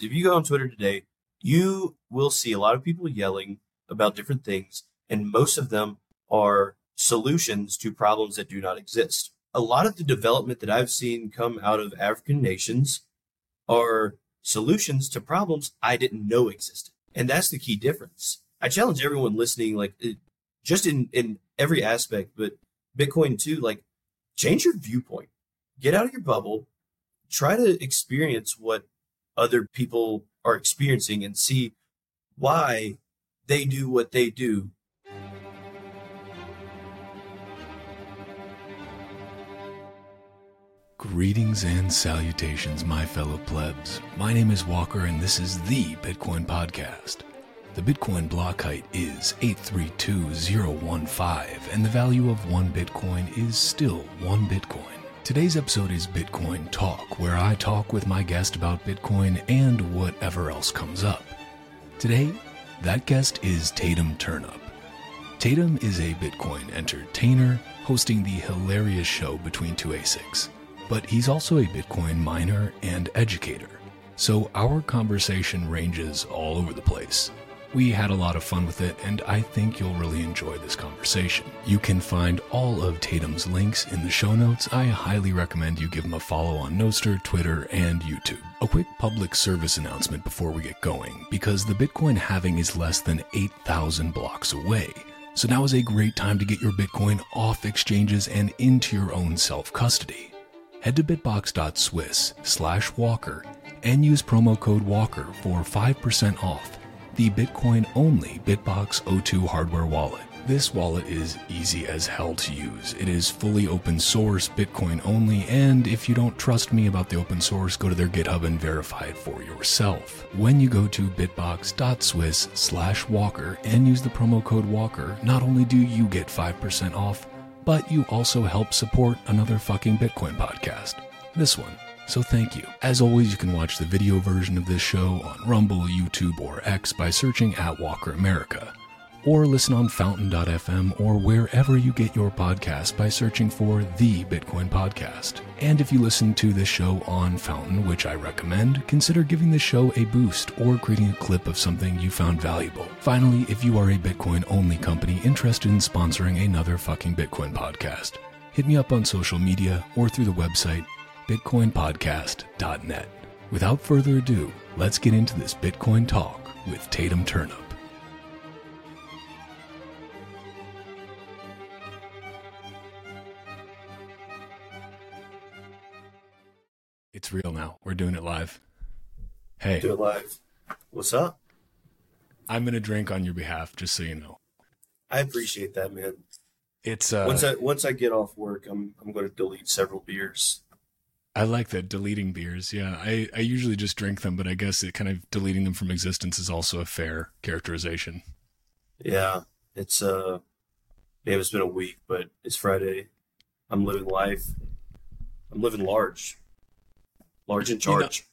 If you go on Twitter today, you will see a lot of people yelling about different things, and most of them are solutions to problems that do not exist. A lot of the development that I've seen come out of African nations are solutions to problems I didn't know existed. And that's the key difference. I challenge everyone listening, like eh, just in, in every aspect, but Bitcoin too, like change your viewpoint, get out of your bubble, try to experience what other people are experiencing and see why they do what they do Greetings and salutations, my fellow plebs. My name is Walker, and this is the Bitcoin Podcast. The Bitcoin block height is 832015, and the value of one Bitcoin is still one Bitcoin. Today's episode is Bitcoin Talk, where I talk with my guest about Bitcoin and whatever else comes up. Today, that guest is Tatum Turn Up. Tatum is a Bitcoin entertainer hosting the hilarious show Between Two ASICs but he's also a Bitcoin miner and educator. So our conversation ranges all over the place. We had a lot of fun with it, and I think you'll really enjoy this conversation. You can find all of Tatum's links in the show notes. I highly recommend you give him a follow on Nostr, Twitter, and YouTube. A quick public service announcement before we get going, because the Bitcoin halving is less than 8,000 blocks away. So now is a great time to get your Bitcoin off exchanges and into your own self custody head to bitbox.swiss slash walker and use promo code walker for 5% off the Bitcoin only Bitbox02 hardware wallet. This wallet is easy as hell to use. It is fully open source, Bitcoin only, and if you don't trust me about the open source, go to their GitHub and verify it for yourself. When you go to bitbox.swiss slash walker and use the promo code walker, not only do you get 5% off, but you also help support another fucking Bitcoin podcast. This one. So thank you. As always, you can watch the video version of this show on Rumble, YouTube, or X by searching at Walker America or listen on fountain.fm or wherever you get your podcast by searching for The Bitcoin Podcast. And if you listen to this show on Fountain, which I recommend, consider giving the show a boost or creating a clip of something you found valuable. Finally, if you are a Bitcoin only company interested in sponsoring another fucking Bitcoin podcast, hit me up on social media or through the website bitcoinpodcast.net. Without further ado, let's get into this Bitcoin talk with Tatum Turn Up. It's real now. We're doing it live. Hey. Do it live. What's up? I'm gonna drink on your behalf, just so you know. I appreciate that, man. It's uh once I once I get off work, I'm I'm gonna delete several beers. I like that deleting beers. Yeah, I I usually just drink them, but I guess it kind of deleting them from existence is also a fair characterization. Yeah, it's uh, maybe it's been a week, but it's Friday. I'm living life. I'm living large large in charge. You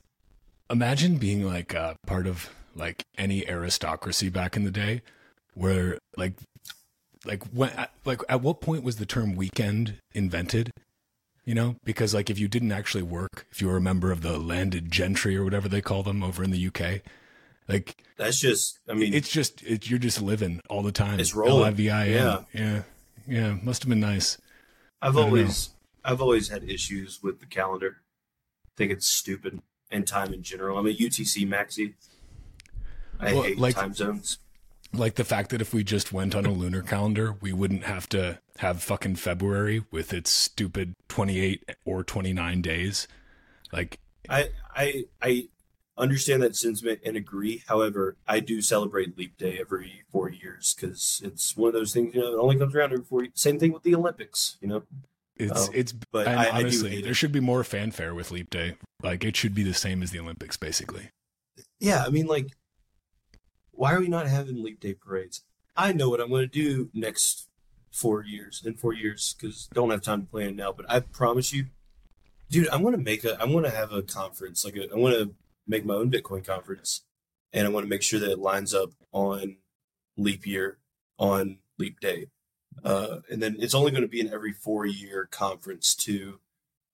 know, imagine being like a part of like any aristocracy back in the day, where like like when like at what point was the term weekend invented? You know, because like if you didn't actually work, if you were a member of the landed gentry or whatever they call them over in the UK, like that's just I mean it's just it, you're just living all the time. It's rolling. L-I-V-I-N. Yeah, yeah, yeah. Must have been nice. I've always know. I've always had issues with the calendar I think it's stupid and time in general. I'm a UTC maxi. I well, hate like, time zones. Like the fact that if we just went on a lunar calendar, we wouldn't have to have fucking February with its stupid 28 or 29 days. Like I I I understand that sentiment and agree. However, I do celebrate Leap Day every four years because it's one of those things. You know, it only comes around every four. years. Same thing with the Olympics. You know, it's um, it's but I, honestly, there should be more fanfare with Leap Day. Like it should be the same as the Olympics, basically. Yeah, I mean, like, why are we not having Leap Day parades? I know what I'm going to do next four years in four years because don't have time to plan now. But I promise you, dude, I'm going to make a. I'm going to have a conference. Like, I want to make my own Bitcoin conference, and I want to make sure that it lines up on leap year on leap day uh, and then it's only going to be an every four year conference too.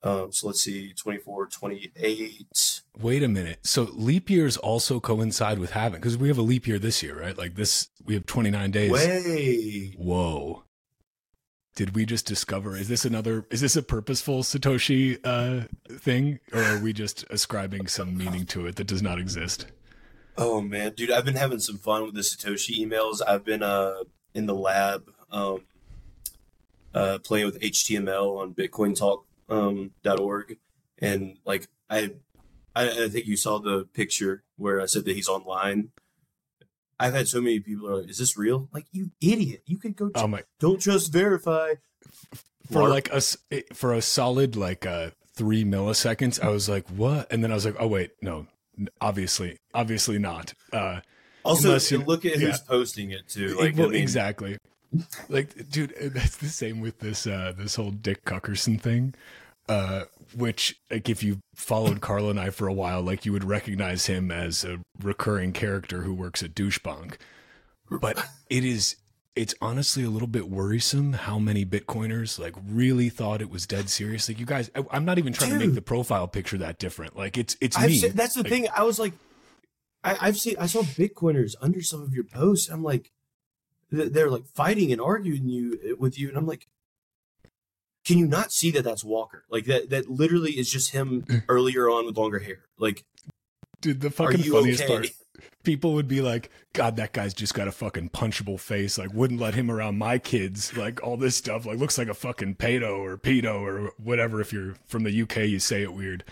Um, so let's see, 24, 28. Wait a minute. So leap years also coincide with having because we have a leap year this year, right? Like this, we have 29 days. Way. Whoa. Did we just discover? Is this another? Is this a purposeful Satoshi uh, thing, or are we just ascribing some meaning to it that does not exist? Oh man, dude, I've been having some fun with the Satoshi emails. I've been uh in the lab um uh playing with HTML on Bitcoin Talk um .org and like I, I I think you saw the picture where I said that he's online. I've had so many people are like, "Is this real?" Like you idiot! You could go. Oh my! Don't just verify. For like a s- for a solid like uh three milliseconds, I was like, "What?" And then I was like, "Oh wait, no, obviously, obviously not." Uh, Also, you- look at who's posting it too. Like, well, I mean, exactly. Like, dude, that's the same with this uh this whole Dick Cuckerson thing. Uh, which like if you followed Carl and I for a while, like you would recognize him as a recurring character who works at Douchebunk. But it is it's honestly a little bit worrisome how many Bitcoiners like really thought it was dead serious. Like you guys, I, I'm not even trying to make the profile picture that different. Like it's it's I've me. seen, that's the Like, thing. I was like, I, I've seen, I saw Bitcoiners under some of your posts. I'm like, they're like fighting and arguing you with you, and I'm like, can you not see that that's Walker? Like that, that literally is just him earlier on with longer hair. Like, Dude, the fucking funniest okay? part. People would be like, God, that guy's just got a fucking punchable face. Like, wouldn't let him around my kids. Like, all this stuff. Like, looks like a fucking pedo or pedo or whatever. If you're from the UK, you say it weird.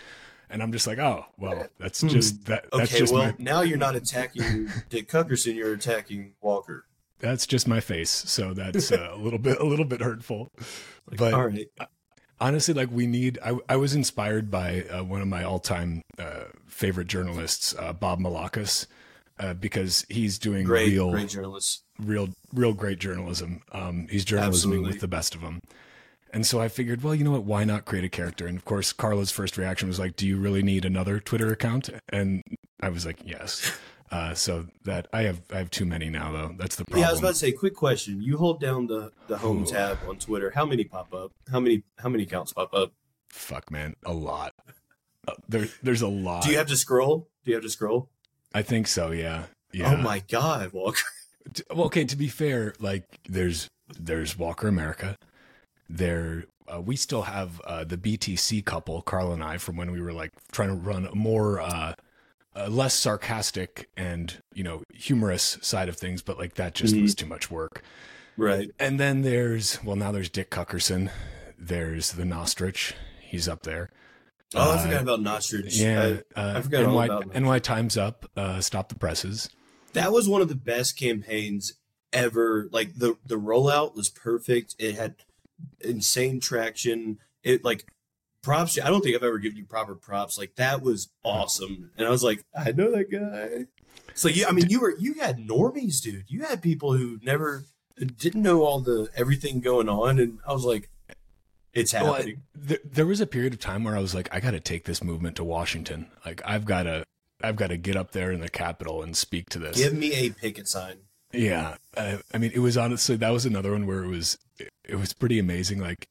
And I'm just like, oh, well, that's just that. That's Hmm. Okay, just well, my. now you're not attacking Dick Cuckerson. You're attacking Walker. That's just my face. So that's uh, a little bit, a little bit hurtful. But All right, honestly like we need i, I was inspired by uh, one of my all-time uh, favorite journalists uh, bob malakas uh, because he's doing great, real great journalist. real real great journalism. Um, he's journalism with the best of them and so i figured well you know what? Why not create a character? And of course carla's first reaction was like do you really need another twitter account? And i was like yes uh, so that i have i have too many now though that's the problem Yeah, I was about to say, quick question. You hold down the, the home Ooh. tab on Twitter. How many pop up? How many how many accounts pop up? fuck man a lot uh, there, there's a lot Do you have to scroll? Do you have to scroll? i think so yeah yeah Oh my god, Walker. Well, okay to be fair like there's there's walker america there uh, we still have uh, the btc couple carl and i from when we were like trying to run a more uh, uh, less sarcastic and you know humorous side of things but like that just Mhm. was too much work Right. and then there's well now there's dick cuckerson there's the nostrich he's up there Oh, I Uh, forgot about Nostrich. yeah I- uh, I forgot all about that. NY times up uh, stop the presses that was one of the best campaigns ever. Like the the rollout was perfect. It had insane traction. It like props. I don't think I've ever given you proper props. Like that was awesome. And I was like, I know that guy. So you, I mean, you were you had normies, dude. You had people who never didn't know all the everything going on, and I was like, it's Well, I- happening. there, there was a period of time where I was like, I got to take this movement to Washington. Like, I've got to, I've got to get up there in the Capitol and speak to this. Give me a picket sign. Yeah, uh, I mean, it was honestly that was another one where it was, it, was pretty amazing. Like,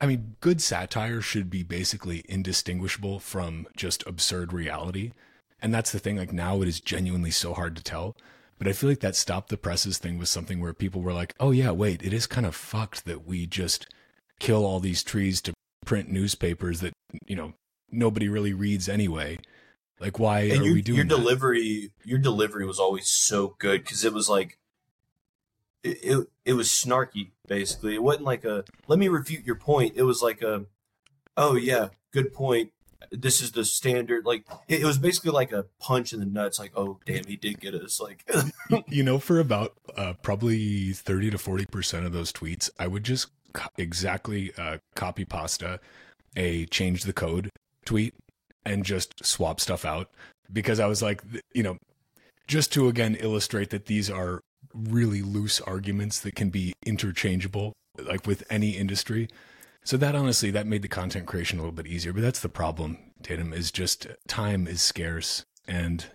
I mean, good satire should be basically indistinguishable from just absurd reality, and that's the thing. Like now, it is genuinely so hard to tell. But I feel like that stop the presses thing was something where people were like, "Oh yeah, wait, it is kind of fucked that we just kill all these trees to print newspapers that you know nobody really reads anyway." Like, why and are your, we doing your that? delivery your delivery was always so good because it was like it, it was snarky basically. It wasn't like a let me refute your point. It was like a oh yeah good point. This is the standard like it, it was basically like a punch in the nuts like oh damn he did get us like you know, for about uh, probably 30 to 40% of those tweets, I would just co- exactly uh, copy pasta a change the code tweet and just swap stuff out because I was like, you know, just to again illustrate that these are really loose arguments that can be interchangeable, like with any industry. So that honestly, that made the content creation a little bit easier. But that's the problem, Tatum, is just time is scarce. And,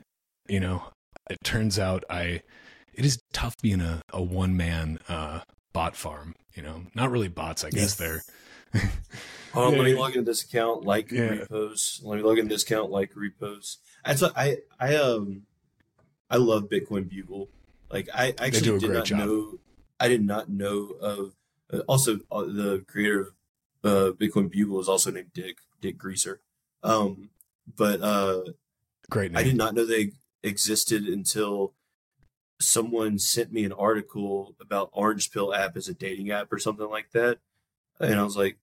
you know, it turns out I it is tough being a, a one man uh bot farm, you know. Not really bots, I guess Yeah. they're Hold on, Yeah, let me log into this account, like Yeah. repost. Let me log into this account, like repost. That's what I I um I love Bitcoin Bugle. Like I actually did not job. know. I did not know of. Uh, also, uh, the creator of uh, Bitcoin Bugle is also named Dick Dick Greaser. Um, but uh, Great I did not know they existed until someone sent me an article about Orange Pill app as a dating app or something like that. And I was like,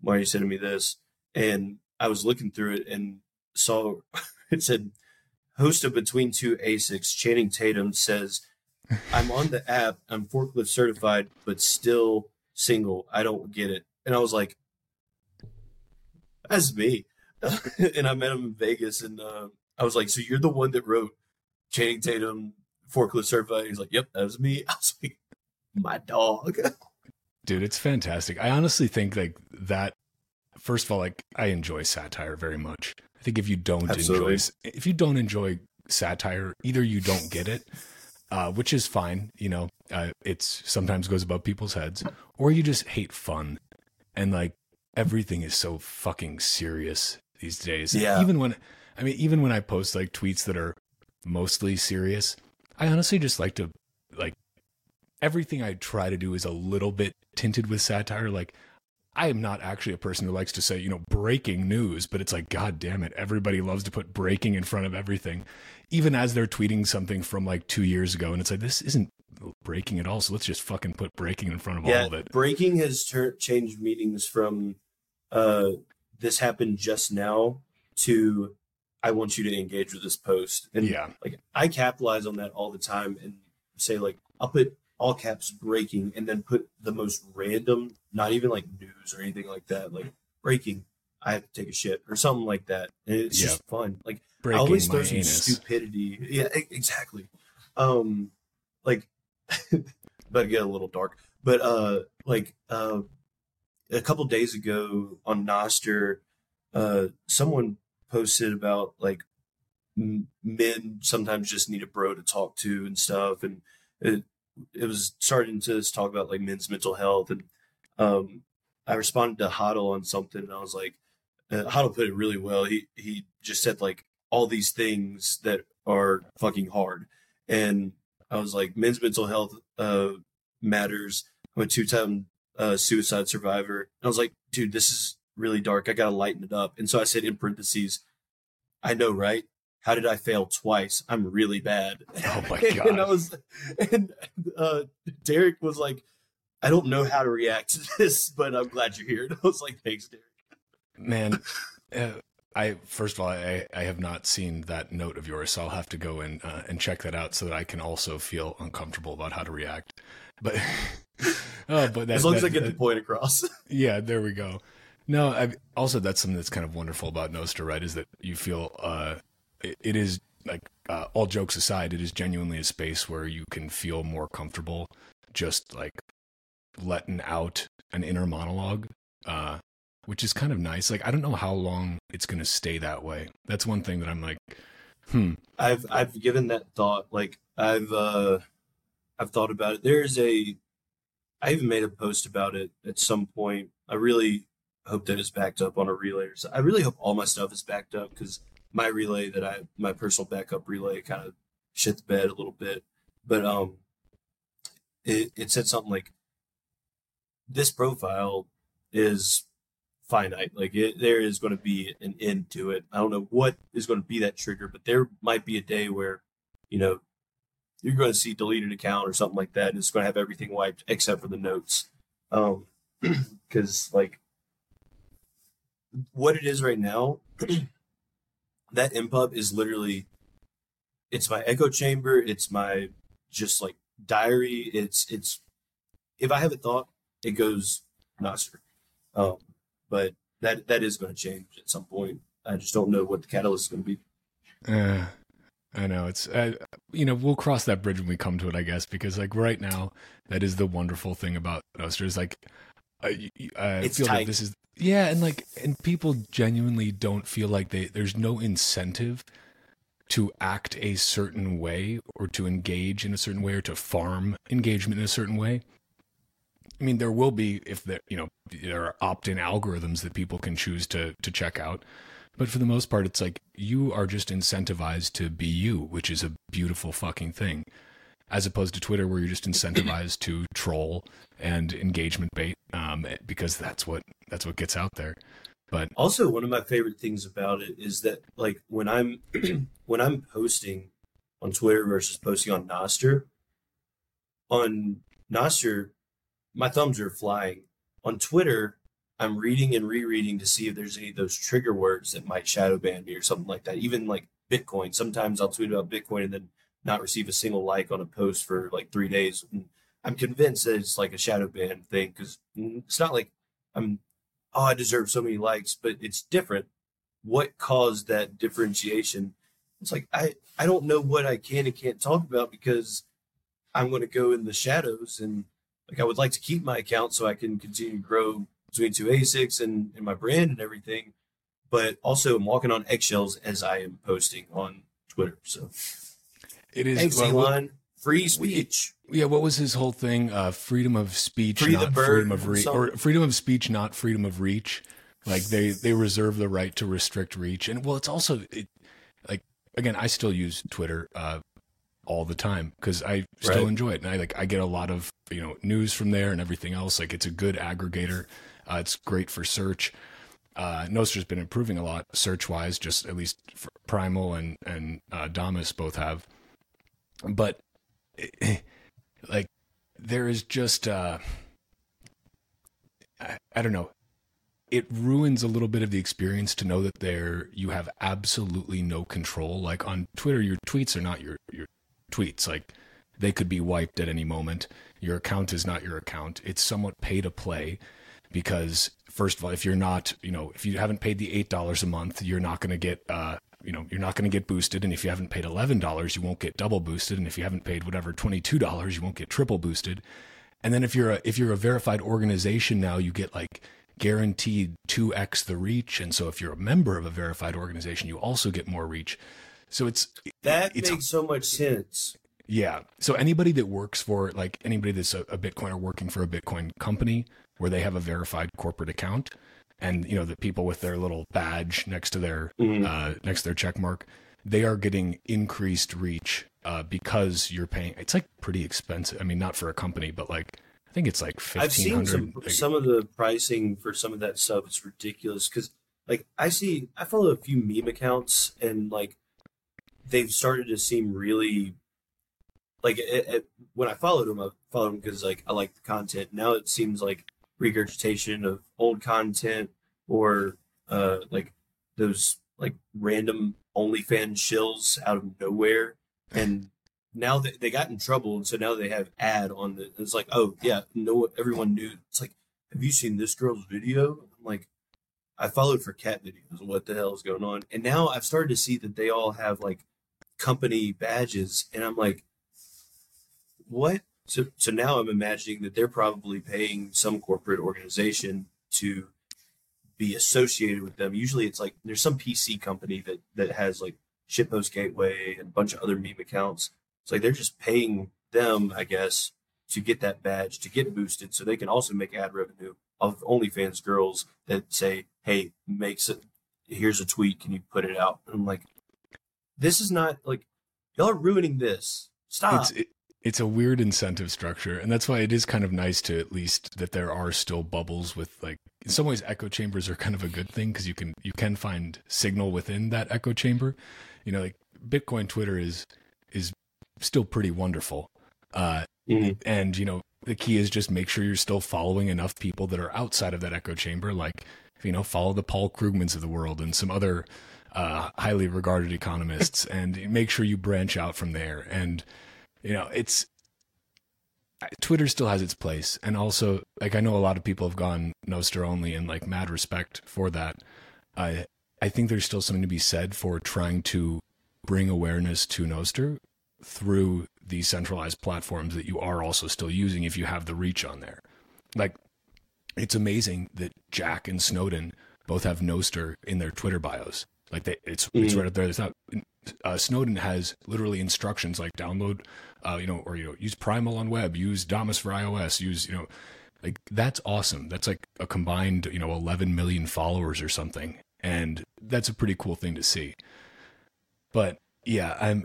why are you sending me this? And I was looking through it and saw it said, host of Between Two Asics, Channing Tatum says, I'm on the app, I'm forklift certified, but still single. I don't get it. And I was like, that's me. and I met him in Vegas, and uh, I was like, "So you're the one that wrote Channing Tatum forklift certified?" He's like, "Yep, that was me." I was like, "My dog." Dude, it's fantastic. I honestly think like that. First of all, like I enjoy satire very much. I think if you don't Absolutely. enjoy, if you don't enjoy satire, either you don't get it, uh, which is fine. You know, uh, it's sometimes goes above people's heads, or you just hate fun, and like everything is so fucking serious these days. Yeah. Even when, I mean, even when I post like tweets that are mostly serious, I honestly just like to like everything I try to do is a little bit tinted with satire. Like, I am not actually a person who likes to say, you know, breaking news, but it's like, God damn it, everybody loves to put breaking in front of everything, even as they're tweeting something from like two years ago. And it's like, this isn't breaking at all. So let's just fucking put breaking in front of all of it. breaking has tur- changed meanings from uh, "this happened just now" to "I want you to engage with this post." And Yeah. like I capitalize on that all the time and say like I'll put all caps breaking and then put the most random, not even like news or anything like that, like breaking. I have to take a shit or something like that. And it's just fun. Like I Breaking always my throw some anus. stupidity. Yeah, exactly. Um, like, but get a little dark. But uh, like uh, a couple days ago on Nostr, uh, someone posted about like m- men sometimes just need a bro to talk to and stuff, and it it was starting to talk about like men's mental health, and um, I responded to Huddle on something, and I was like, uh, Huddle put it really well. He he just said like all these things that are fucking hard, and I was like, men's mental health uh, matters. I'm a two time uh, suicide survivor, and I was like, dude, this is really dark. I gotta lighten it up, and so I said in parentheses, I know, right? How did I fail twice? I'm really bad. Oh my god! and I was, and uh, Derek was like, I don't know how to react to this, but I'm glad you're here. And I was like, thanks, Derek. Man, uh, I first of all, I, I have not seen that note of yours, so I'll have to go and uh, and check that out so that I can also feel uncomfortable about how to react. But oh, but that, as long as I get the point across. yeah, there we go. No, I've, also that's something that's kind of wonderful about Nostr, right? Is that you feel uh, it, it is like uh, all jokes aside, it is genuinely a space where you can feel more comfortable, just like letting out an inner monologue, uh, which is kind of nice. Like I don't know how long it's going to stay that way. That's one thing that I'm like, hmm, I've I've given that thought. Like I've uh I've thought about it. There's a I even made a post about it at some point. I really hope that it's backed up on a relay so. I really hope all my stuff is backed up because my relay that I my personal backup relay kind of shit the bed a little bit. But um it it said something like this profile is finite. Like it, there is going to be an end to it. I don't know what is going to be that trigger, but there might be a day where, you know, you're going to see deleted account or something like that, and it's going to have everything wiped except for the notes. Um, because like what it is right now, that npub is literally, it's my echo chamber. It's my just like diary. It's it's if I have a thought, it goes Nostr. Um, but that that is going to change at some point. I just don't know what the catalyst is going to be. Uh, I know it's uh, you know we'll cross that bridge when we come to it, I guess, because like right now that is the wonderful thing about Nostr is like Uh, I, I It's feel tight. this is yeah, and like and people genuinely don't feel like they there's no incentive to act a certain way or to engage in a certain way or to farm engagement in a certain way. I mean, there will be if there, you know, there are opt-in algorithms that people can choose to to check out. But for the most part, it's like you are just incentivized to be you, which is a beautiful fucking thing, as opposed to Twitter, where you're just incentivized to troll and engagement bait, um, because that's what that's what gets out there. But also, one of my favorite things about it is that, like, when I'm when I'm posting on Twitter versus posting on Nostr, on Nostr, my thumbs are flying. On Twitter, I'm reading and rereading to see if there's any of those trigger words that might shadow ban me or something like that. Even like Bitcoin. Sometimes I'll tweet about Bitcoin and then not receive a single like on a post for like three days. And I'm convinced that it's like a shadow ban thing because it's not like I'm, oh, I deserve so many likes, but it's different. What caused that differentiation? It's like I, I don't know what I can and can't talk about because I'm going to go in the shadows and like I would like to keep my account so I can continue to grow between two ASICs and, and my brand and everything. But also I'm walking on eggshells as I am posting on Twitter. So it is Thanks, well. Free speech. Yeah, what was his whole thing? Uh, freedom of speech, Free not freedom of reach, or freedom of speech, not freedom of reach. Like they they reserve the right to restrict reach, and well, it's also it, like again, I still use Twitter uh, all the time because I still Right. enjoy it, and I like I get a lot of you know news from there and everything else. Like it's a good aggregator. Uh, it's great for search. Uh, Nostr's been improving a lot search wise, just at least Primal and and uh, Damus both have. But like there is just uh I, I don't know. It ruins a little bit of the experience to know that there you have absolutely no control. Like on twitter your tweets are not your your tweets. Like they could be wiped at any moment. Your account is not your account. It's somewhat pay to play because first of all if you're not you know if you haven't paid the eight dollars a month you're not going to get uh you know you're not going to get boosted and if you haven't paid $11 you won't get double boosted and if you haven't paid whatever $22 you won't get triple boosted and then if you're a if you're a verified organization now you get like guaranteed 2x the reach and so if you're a member of a verified organization you also get more reach so it's That it's makes so much sense. yeah. So anybody that works for like anybody that's a, a Bitcoiner working for a Bitcoin company where they have a verified corporate account and you know the people with their little badge next to their Mhm. uh, next to their check mark, they are getting increased reach uh, because you're paying. It's like pretty expensive. I mean, not for a company, but like I think it's like 1500 I've seen some some of the pricing for some of that stuff. It's ridiculous because like I see I follow a few meme accounts and like they've started to seem really like it, it, when I followed them, I followed them because like I like the content. Now it seems like regurgitation of old content or uh like those like random OnlyFans shills out of nowhere. And now they, they got in trouble and so now they have ad on the it's like oh yeah no everyone knew it's like have you seen this girl's video? I'm like i followed for cat videos what the hell is going on? And now i've started to see that they all have like company badges and i'm like what so so now i'm imagining that they're probably paying some corporate organization to be associated with them usually it's like there's some pc company that that has like shitpost gateway and a bunch of other meme accounts it's like they're just paying them, I guess, to get that badge to get boosted, so they can also make ad revenue of OnlyFans girls that say, "Hey, makes it. Here's a tweet. Can you put it out?" And I'm like, this is not like y'all are ruining this. Stop. it's it, it's a weird incentive structure and that's why it is kind of nice to at least that there are still bubbles with like in some ways echo chambers are kind of a good thing because you can you can find signal within that echo chamber you know like bitcoin twitter is is still pretty wonderful uh Mhm. and you know the key is just make sure you're still following enough people that are outside of that echo chamber like you know follow the paul krugmans of the world and some other uh, highly regarded economists and make sure you branch out from there and you know it's twitter still has its place. And also like i know a lot of people have gone nostr only and like mad respect for that. I i think there's still something to be said for trying to bring awareness to nostr through these centralized platforms that you are also still using if you have the reach on there. Like it's amazing that jack and snowden both have nostr in their twitter bios. Like they, it's it's Mhm. right up there. It's not uh, Snowden has literally instructions like download, uh, you know, or you know, use Primal on web, use Damus for iOS, use you know, Like that's awesome. That's like a combined, you know, 11 million followers or something. And that's a pretty cool thing to see. But yeah, I'm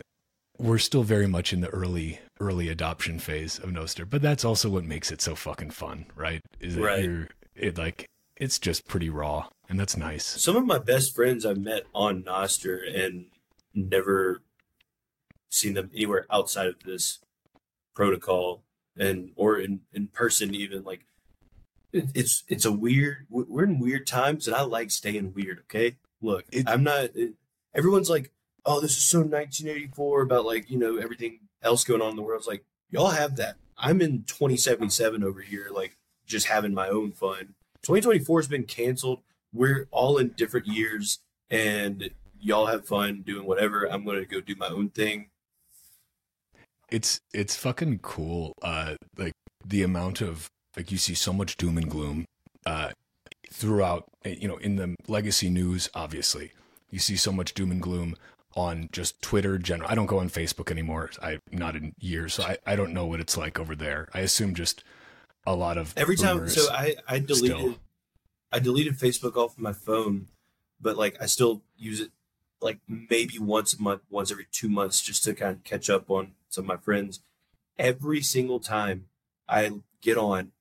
we're still very much in the early early adoption phase of Nostr, but that's also what makes it so fucking fun, right? Is that Right. you're it like it's just pretty raw and that's nice. Some of my best friends I've met on Nostr and never seen them anywhere outside of this protocol and or in, in person even like it, it's it's a weird we're in weird times and I like staying weird okay? Look It- I'm not it, everyone's like oh this is so 1984 about like you know everything else going on in the world. It's like y'all have that. I'm in 2077 over here like just having my own fun. 2024 has been canceled. We're all in different years and y'all have fun doing whatever. I'm going to go do my own thing it's it's fucking cool uh like the amount of like you see so much doom and gloom uh throughout eh, you know in the legacy news obviously. You see so much doom and gloom on just twitter general i don't go on facebook anymore. I'm not in years so i, I don't know what it's like over there. I assume just a lot of every time so i i deleted still. i deleted facebook off my phone but like i still use it like maybe once a month once every two months just to kind of catch up on some of my friends. Every single time i get on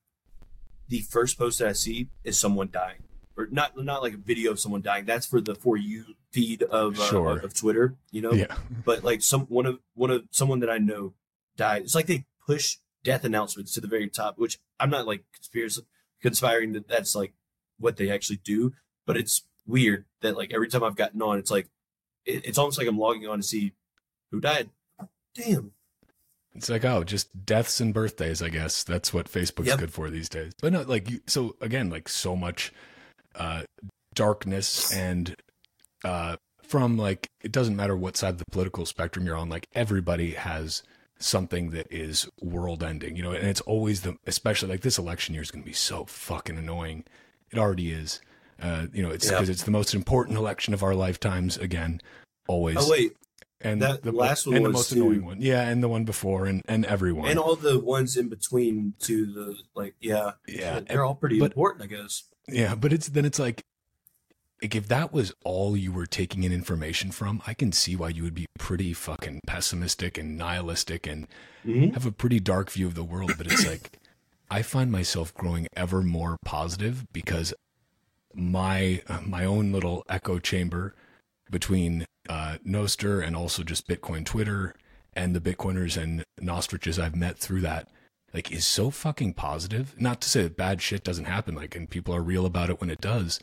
the first post that i see is someone dying. Or not not like a video of someone dying. That's for the for you feed of uh, Sure. of twitter you know? Yeah. But like some one of one of someone that I know died. It's like they push death announcements to the very top, which I'm not like conspiracy conspiring that that's like what they actually do, but it's weird that like every time I've gotten on, it's like it, it's almost like I'm logging on to see who died. Damn. It's like oh, just deaths and birthdays. I guess that's what Facebook's Yep. good for these days. But no, like you, so again, like so much uh, darkness and uh, from like it doesn't matter what side of the political spectrum you're on. Like everybody has something that is world ending, you know. And it's always the especially like this election year is going to be so fucking annoying. It already is. Uh, you know, it's Yeah. because it's the most important election of our lifetimes. Again, always. Oh wait, and that the last one and the most too. annoying one. Yeah, and the one before, and and everyone. and all the ones in between to the like yeah yeah, they're all pretty but- important, I guess. yeah, but it's then it's like, like if that was all you were taking in information from, I can see why you would be pretty fucking pessimistic and nihilistic and Mhm. have a pretty dark view of the world. But it's like, I find myself growing ever more positive because my my own little echo chamber between uh, Nostr and also just Bitcoin Twitter and the Bitcoiners and Nostriches I've met through that, like, is so fucking positive. Not to say that bad shit doesn't happen, like, and people are real about it when it does,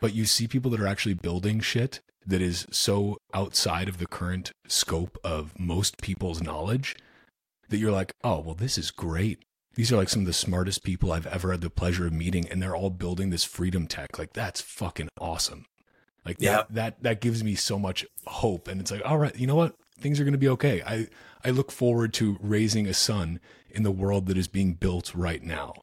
but you see people that are actually building shit that is so outside of the current scope of most people's knowledge that you're like, oh, well, this is great. These are like some of the smartest people I've ever had the pleasure of meeting, and they're all building this freedom tech. Like, that's fucking awesome. Like Yeah. that, that that gives me so much hope, and it's like, all right, you know what? Things are going to be okay. I I look forward to raising a son in the world that is being built right now,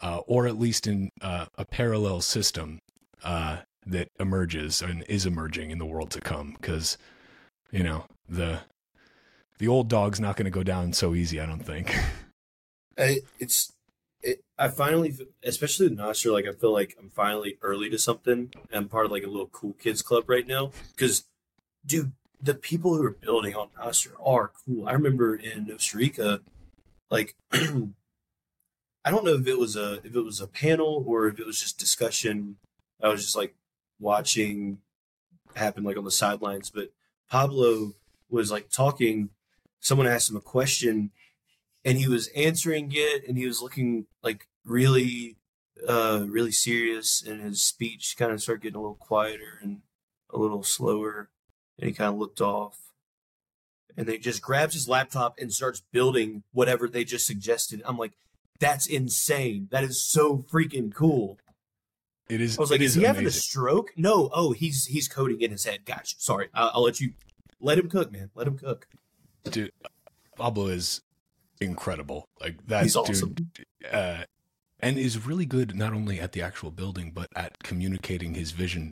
uh, or at least in uh, a parallel system uh, that emerges and is emerging in the world to come. Because you know the the old dog's not going to go down so easy. I don't think. I, it's it, I finally, especially in Nostr, like I feel like I'm finally early to something. I'm part of like a little cool kids club right now because, dude, the people who are building on Nostr are cool. I remember in Costa Rica, like I don't know if it was a if it was a panel or if it was just discussion. I was just like watching happen like on the sidelines, but Pablo was like talking. Someone asked him a question and he was answering it and he was looking like really uh really serious and his speech kind of started getting a little quieter and a little slower and he kind of looked off. And then he just grabs his laptop and starts building whatever they just suggested. I'm like that's insane. That is so freaking cool. It is. i was like is he having a stroke? No. Oh he's he's coding in his head. Gotcha. Sorry. I'll, I'll let you let him cook man. Let him cook. Dude pablo is incredible like that He's awesome. dude uh and is really good not only at the actual building but at communicating his vision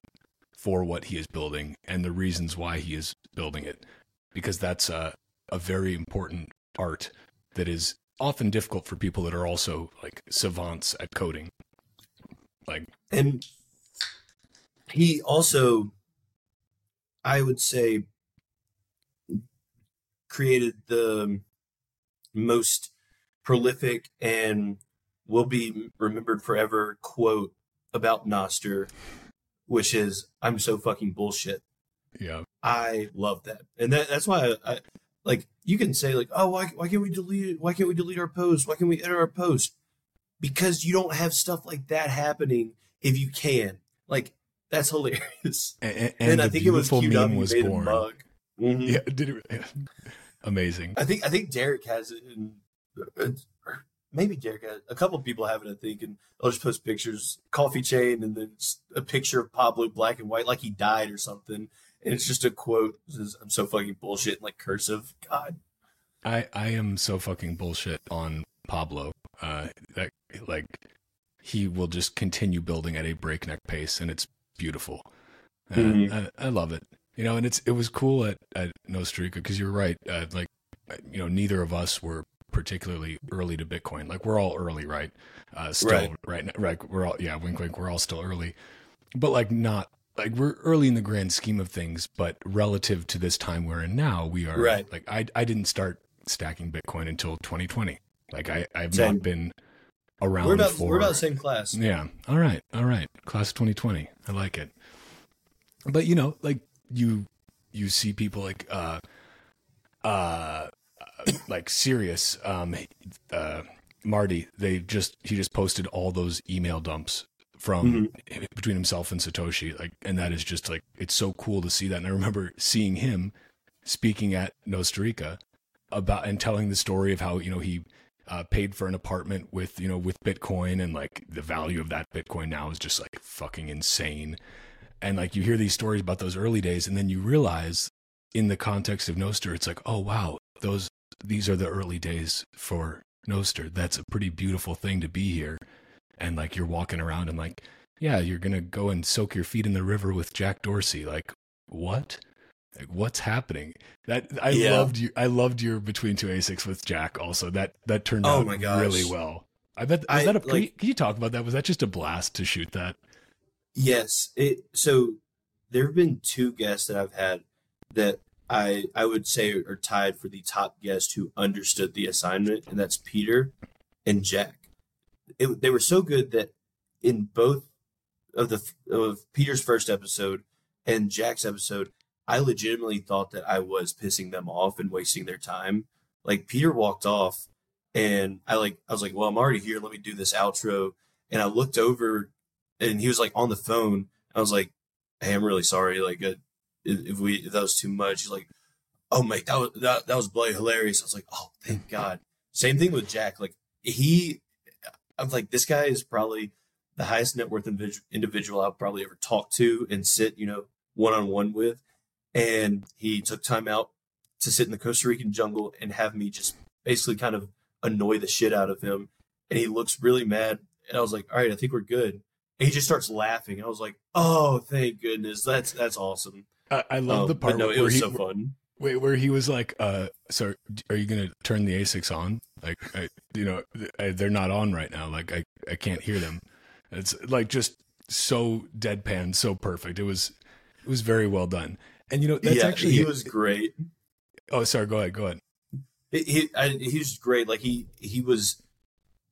for what he is building and the reasons why he is building it because that's a, a very important art that is often difficult for people that are also like savants at coding. Like, And he also, I would say, created the most prolific and will be remembered forever quote about Nostr, which is "I'm so fucking bullshit." yeah, I love that, and that, that's why I, I like. You can say like, "Oh, why why can't we delete it? Why can't we delete our post? Why can't we edit our post?" Because you don't have stuff like that happening. If you can, like, that's hilarious. and, And, and, I think it was QW meme was made a born. mug. Mhm. Yeah, did it, amazing. I think I think Derek has it, and maybe Derek has a couple of people have it. I think, and I'll just post pictures, coffee chain, and then a picture of Pablo black and white, like he died or something, and it's just a quote. Says, "I'm so fucking bullshit," in like cursive. God, I I am so fucking bullshit on Pablo. Uh, that like he will just continue building at a breakneck pace, and it's beautiful. Uh, Mhm. I, I love it. You know, and it's it was cool at at Nostrica because you're right. Uh, like, you know, neither of us were particularly early to Bitcoin. Like, we're all early, right? Uh, still, Right. right, now, right. We're all yeah, wink, wink. We're all still early, but like not like we're early in the grand scheme of things. But relative to this time we're in now, we are Right. Like, I I didn't start stacking Bitcoin until 2020. Like, I I've Same. not been around we're about for we're about the same class. yeah. All right. All right. Class 2020. I like it. But you know, like you you see people like uh uh like Sirius um uh Marty, they just he just posted all those email dumps from between himself and Satoshi like and that is just like it's so cool to see that and I remember seeing him speaking at Nostrica about and telling the story of how you know he uh, paid for an apartment with you know with Bitcoin and like the value of that Bitcoin now is just like fucking insane. And like you hear these stories about those early days, and then you realize in the context of Nostr, it's like, oh wow, those these are the early days for Nostr. That's a pretty beautiful thing to be here. And like you're walking around and like, yeah, you're gonna go and soak your feet in the river with Jack Dorsey. Like, what? Like, what's happening? That I Yeah. loved you. I loved your between two ASICs with Jack. Also, that that turned Oh out really well. I bet was I, that a like- can you talk about that? Was that just a blast to shoot that? Yes. It so there have been two guests that I've had that I I would say are tied for the top guest who understood the assignment, and that's Peter and Jack. It, they were so good that in both of the of Peter's first episode and Jack's episode, I legitimately thought that I was pissing them off and wasting their time. Like Peter walked off, and I like I was like, "Well, I'm already here. Let me do this outro." And I looked over and he was like on the phone. I was like, "Hey, I'm really sorry. Like, uh, if we if that was too much." He's like, "Oh, mate, that was that, that was bloody hilarious." I was like, "Oh, thank God." Same thing with Jack. Like he, I'm like, this guy is probably the highest net worth individ- individual I've probably ever talked to and sit, you know, one on one with. And he took time out to sit in the Costa Rican jungle and have me just basically kind of annoy the shit out of him. And he looks really mad. And I was like, all right, I think we're good. And he just starts laughing. I was like, oh, thank goodness. That's that's awesome. I, I love Um, the part no, where it was he, so fun. Wait, where he was like, uh, so are you going to turn the ASICs on? Like, I, you know, I, they're not on right now. Like, I, I can't hear them. It's like just so deadpan, so perfect. It was, it was very well done. And you know, that's yeah, actually, he was great. oh, sorry, go ahead, go ahead. He he, I, he was great. Like he he was.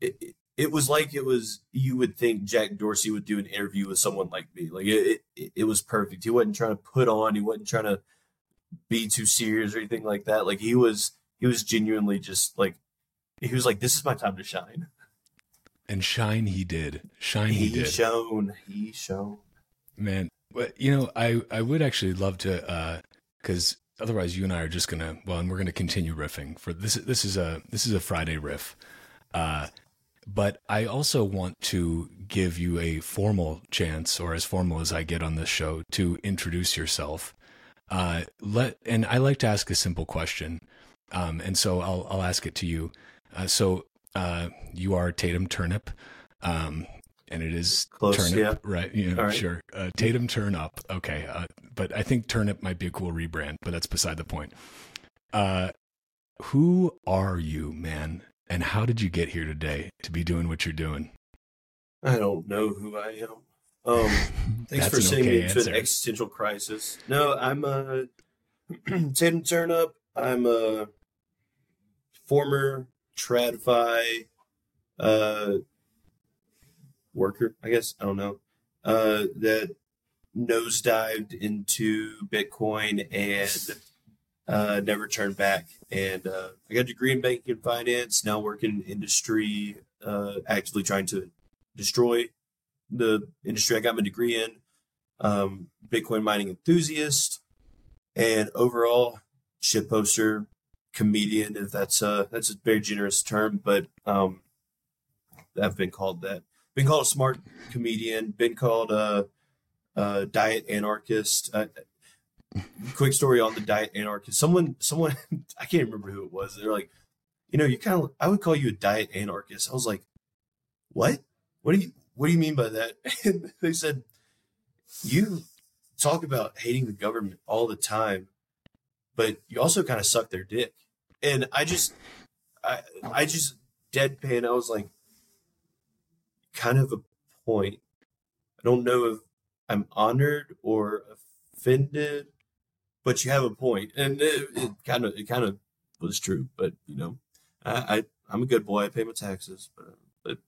It, it- was like it was. You would think Jack Dorsey would do an interview with someone like me. Like it, it, it was perfect. He wasn't trying to put on. He wasn't trying to be too serious or anything like that. Like he was. He was genuinely just like. He was like, "This is my time to shine." And shine he did. Shine he, did. He did. shone. He shone. Man, but you know, I I would actually love to uh cuz otherwise you and I are just going to well, and we're going to continue riffing for this this is a this is a Friday riff. Uh but I also want to give you a formal chance or as formal as I get on this show to introduce yourself. Uh let and I like to ask a simple question. Um and so I'll I'll ask it to you. Uh so uh you are Tatum Turnip. Um and it is Close, turnip, yeah. right? Yeah, right. sure. Uh, Tatum turn up. Okay, uh, but I think turnip might be a cool rebrand, but that's beside the point. Uh, who are you, man? And how did you get here today to be doing what you're doing? I don't know who I am. Um, thanks for sending okay me into an existential crisis. No, I'm a Tatum Turn Up. I'm a former TradFi uh, worker, I guess. I don't know. Uh, that nosedived into Bitcoin and uh, never turned back. And uh, I got a degree in banking and finance. Now working in industry, uh, actively trying to destroy the industry I got my degree in. Um, Bitcoin mining enthusiast, and overall shit poster, comedian. If that's a that's a very generous term, but um, I've been called that. Been called a smart comedian. Been called a, a diet anarchist. Quick story on the diet anarchist. Someone, someone, I can't remember who it was. They're like, you know, you kind of, I would call you a diet anarchist. I was like, what? What do you, what do you mean by that? And they said, you talk about hating the government all the time, but you also kind of suck their dick. And I just, I, I just deadpan. I was like, kind of a point. I don't know if I'm honored or offended, but you have a point, and it, it kind of, it kind of was true. But you know, I, I I'm a good boy. I pay my taxes, but, but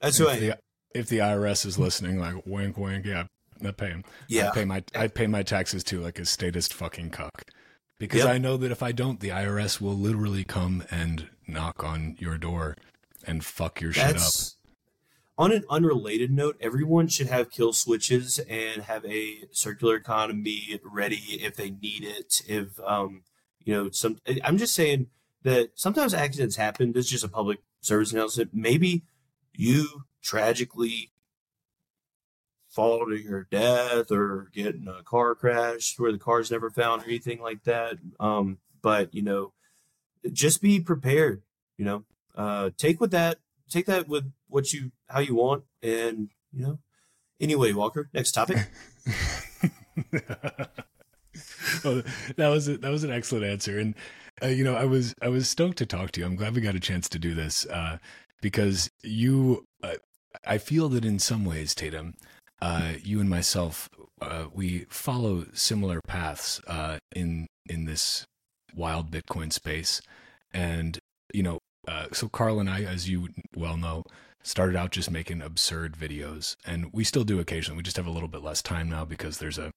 that's who I am if the IRS is listening, like wink, wink, yeah, I pay him. Yeah, I pay my I pay my taxes too, like a statist fucking cuck, because yep. I know that if I don't, the IRS will literally come and knock on your door and fuck your That's, shit up. On an unrelated note, everyone should have kill switches and have a circular economy ready if they need it. If um, you know, some I'm just saying that sometimes accidents happen. This is just a public service announcement. Maybe you tragically fall to your death or get in a car crash where the car's never found or anything like that. Um, but you know, just be prepared. You know, uh, take with that, take that with what you how you want, and you know. Anyway, Walker, next topic. well, that was a, that was an excellent answer, and uh, you know, I was I was stoked to talk to you. I'm glad we got a chance to do this uh, because you uh, I feel that in some ways, Tatum, uh, you and myself, uh, we follow similar paths uh, in in this wild Bitcoin space, and you know, so Carl and I, as you well know, started out just making absurd videos, and we still do occasionally. We just have a little bit less time now because there's a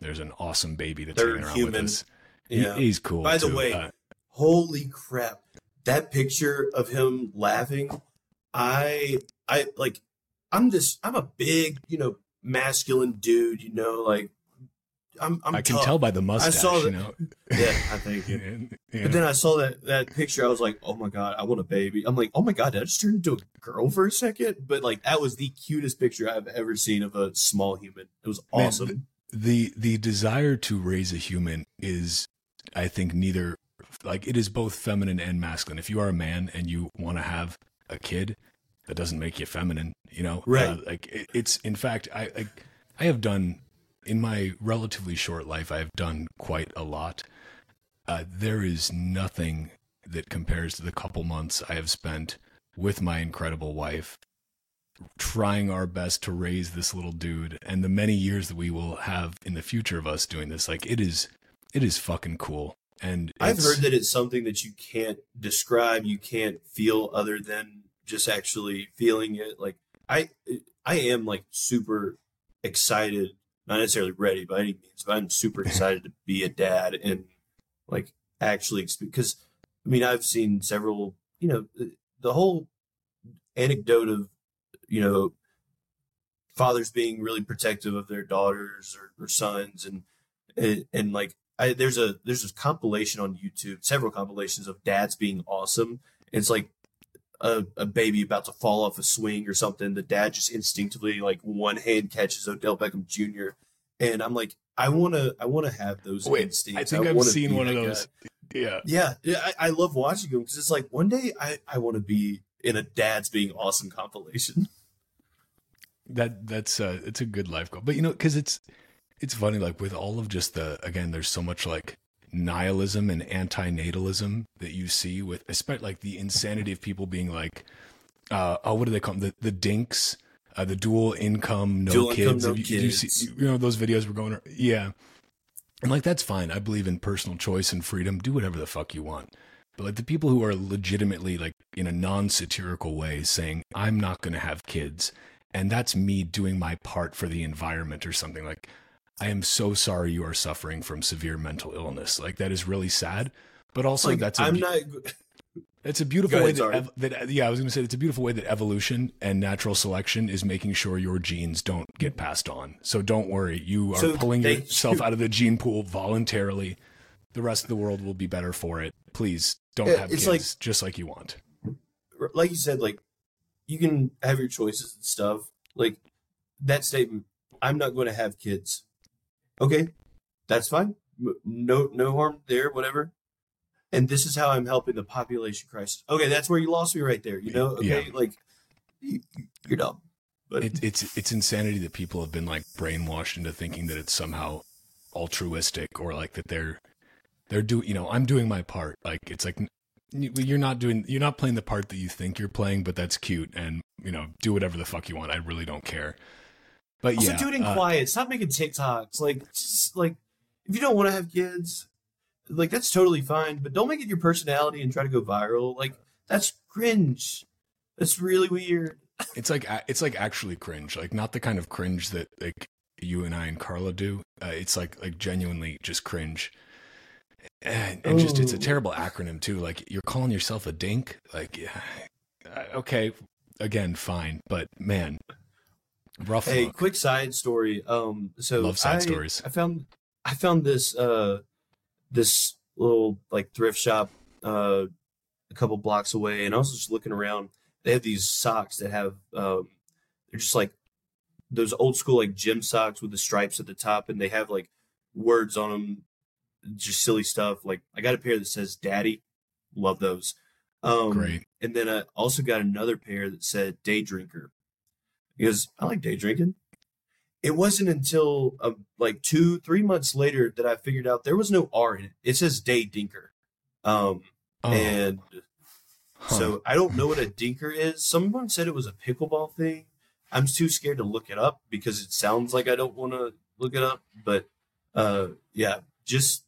there's an awesome baby that's They're hanging around human. with us. Yeah, he, he's cool. By too. the way, uh, holy crap! That picture of him laughing, I I like I'm this I'm a big, you know, masculine dude, you know, like I'm, I'm i can tell by the mustache. I saw that, you know? Yeah, I think. yeah. But then I saw that that picture. I was like, oh my god, I want a baby. I'm like, oh my god, did I just turn into a girl for a second? But like, that was the cutest picture I've ever seen of a small human. It was awesome. Man, the the desire to raise a human is, I think, neither like it is both feminine and masculine. If you are a man and you want to have a kid, that doesn't make you feminine, you know? Right. Uh, like it, it's, in fact, I, I, I have done in my relatively short life, I have done quite a lot. Uh, there is nothing that compares to the couple months I have spent with my incredible wife trying our best to raise this little dude and the many years that we will have in the future of us doing this like it is it is fucking cool and i've heard that it's something that you can't describe you can't feel other than just actually feeling it. Like I, I am like super excited, not necessarily ready by any means, but I'm super excited to be a dad and like actually because I mean I've seen several, you know, the whole anecdote of you know fathers being really protective of their daughters or, or sons and, and and like I, there's a there's a compilation on YouTube, several compilations of dads being awesome. It's like a, a, baby about to fall off a swing or something, the dad just instinctively like one hand catches Odell Beckham Jr. And I'm like, I want to, I want to have those Wait, instincts. I think I have seen one of those. Yeah, yeah, yeah. I, I love watching them because it's like one day I, I want to be in a dad's being awesome compilation. That that's uh, it's a good life goal, but you know, because it's it's funny like with all of just the again, there's so much like nihilism and anti-natalism that you see with especially like the insanity of people being like uh oh what do they call them the, the dinks uh, the dual income no Dual income, kids. no Have you, you see you know those videos were going yeah. And like that's fine. I believe in personal choice and freedom. Do whatever the fuck you want. But like the people who are legitimately like in a non-satirical way saying i'm not going to have kids and that's me doing my part for the environment or something like i am so sorry you are suffering from severe mental illness like that is really sad but also like, that's a, I'm not. it's a beautiful Go way that, ev- that uh, yeah i was going to say it's a beautiful way that evolution and natural selection is making sure your genes don't get passed on so don't worry you are So pulling yourself you. out of the gene pool voluntarily the rest of the world will be better for it please don't Yeah, have kids like- just like you want like you said, like you can have your choices and stuff. Like that statement, I'm not going to have kids. Okay, that's fine. No, no harm there. Whatever. And this is how I'm helping the population crisis. Okay, that's where you lost me right there. You know, okay, Yeah. like you, you're dumb. But it, it's it's insanity that people have been like brainwashed into thinking that it's somehow altruistic or like that they're they're doing you know I'm doing my part like it's like you're not doing you're not playing the part that you think you're playing but that's cute and you know do whatever the fuck you want I really don't care but also yeah do it in uh, quiet. Stop making TikToks. Like, just like if you don't want to have kids, like that's totally fine. But don't make it your personality and try to go viral. Like that's cringe. That's really weird. it's like it's like actually cringe like not the kind of cringe that like you and I and Carla do uh, it's like like genuinely just cringe and, and just it's a terrible acronym too like you're calling yourself a dink like yeah, okay again fine but man rough Hey, look. quick side story. Um, so Love side I, stories. I found I found this uh this little like thrift shop uh a couple blocks away, and I was just looking around. They have these socks that have um they're just like those old school like gym socks with the stripes at the top, and they have like words on them, just silly stuff. Like I got a pair that says "Daddy." Love those. Um, Great. And then I also got another pair that said "Day Drinker." Because I like day drinking. It wasn't until uh, like two, three months later that I figured out there was no R in it. It says day dinker. Um, oh, and huh. so I don't know what a dinker is. Someone said it was a pickleball thing. I'm too scared to look it up because it sounds like I don't want to look it up. But uh, yeah, just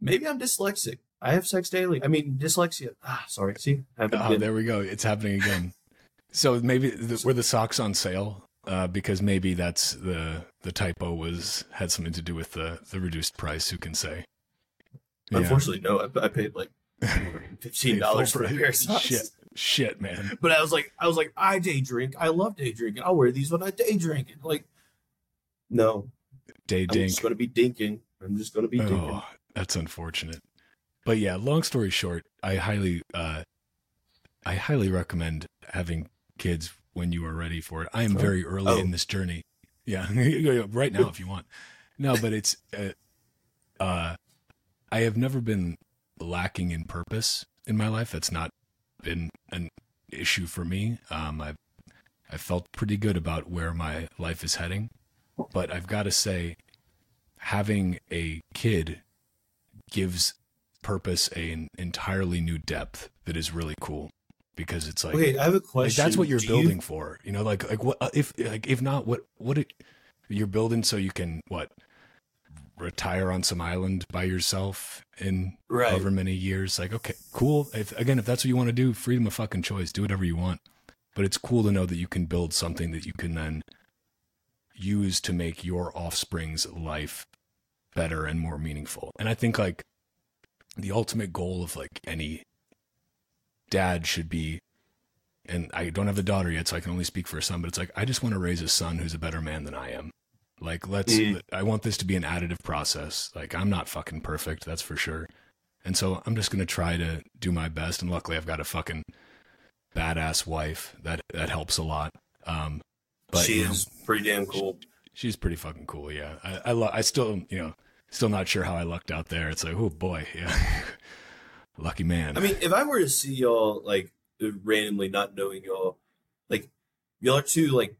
maybe I'm dyslexic. I have sex daily. I mean, dyslexia. Ah, sorry. See, Oh, there we go. It's happening again. So maybe the, were the socks on sale? Uh, because maybe that's the the typo was had something to do with the the reduced price. Who can say? Yeah. Unfortunately, no. I, I paid like fifteen dollars for a pair of socks. Shit, shit, man. But I was like, I was like, I day drink. I love day drinking. I'll wear these when I day drinking. Like, no, Day I'm dink. just gonna be dinking. I'm just gonna be dinking. Oh, that's unfortunate. But yeah, long story short, I highly, uh, I highly recommend having kids when you are ready for it. I am very early Oh. in this journey. Yeah, right now if you want. No, but it's, uh, uh, I have never been lacking in purpose in my life. That's not been an issue for me. Um, I've, I felt pretty good about where my life is heading, but I've got to say, having a kid gives purpose an entirely new depth that is really cool because it's like, wait, I have a like question. that's what you're Do building You, for you know like like what uh, if like if not what what it, you're building so you can what retire on some island by yourself in Right. however many years like okay cool if again if that's what you want to do freedom of fucking choice do whatever you want but it's cool to know that you can build something that you can then use to make your offspring's life better and more meaningful and i think like the ultimate goal of like any dad should be and I don't have a daughter yet, so I can only speak for a son, but it's like I just want to raise a son who's a better man than I am. Like let's Mm. I want this to be an additive process. Like I'm not fucking perfect, that's for sure. And so I'm just gonna try to do my best and luckily I've got a fucking badass wife that that helps a lot. Um but she you know, is pretty damn cool. she's pretty fucking cool, yeah. I I, lo- I still you know still not sure how I lucked out there. It's like, oh boy, yeah. Lucky man. I mean, if I were to see y'all like randomly not knowing y'all, like y'all are two like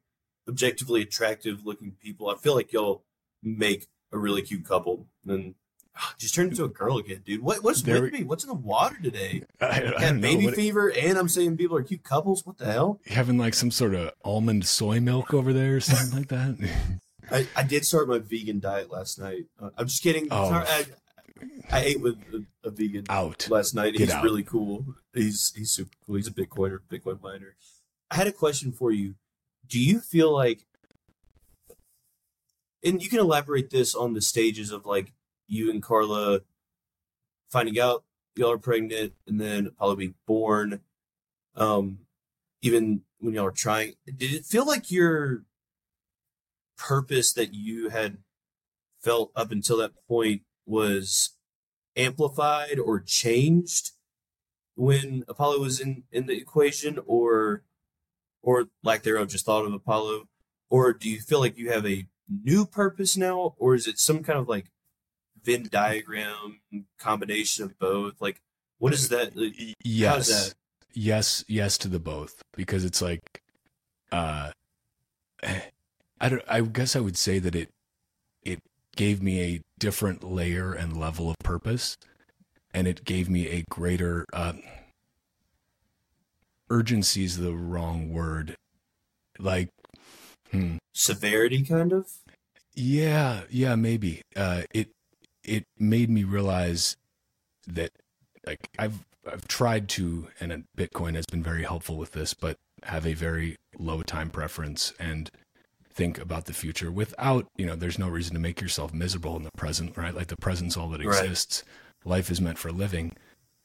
objectively attractive looking people. I feel like y'all make a really cute couple. And Just turned into a girl again, dude. What what's There with me? What's in the water today? I, I know baby what- fever, and I'm saying people are cute couples. What the hell? having like some sort of almond soy milk over there or something like that. I, I did start my vegan diet last night. Uh, I'm just kidding. Oh. Sorry, I, I ate with a, a vegan Out. last night. Get he's out. really cool. He's he's super cool. He's a Bitcoiner, Bitcoin miner. I had a question for you. Do you feel like, and you can elaborate this on the stages of like you and Carla finding out y'all are pregnant and then Apollo being born. Um, even when y'all are trying, did it feel like your purpose that you had felt up until that point was amplified or changed when Apollo was in in the equation or or lack thereof just thought of Apollo or do you feel like you have a new purpose now or is it some kind of like Venn diagram combination of both like what is that like, yes. that yes yes to the both because it's like uh i don't i guess i would say that it gave me a different layer and level of purpose and it gave me a greater uh urgency is the wrong word. Like hmm. Severity kind of? Yeah, yeah, maybe. Uh, it it made me realize that like I've I've tried to, and Bitcoin has been very helpful with this, but have a very low time preference and think about the future without you know. There's no reason to make yourself miserable in the present, right? Like the present's all that Right. exists. Life is meant for living.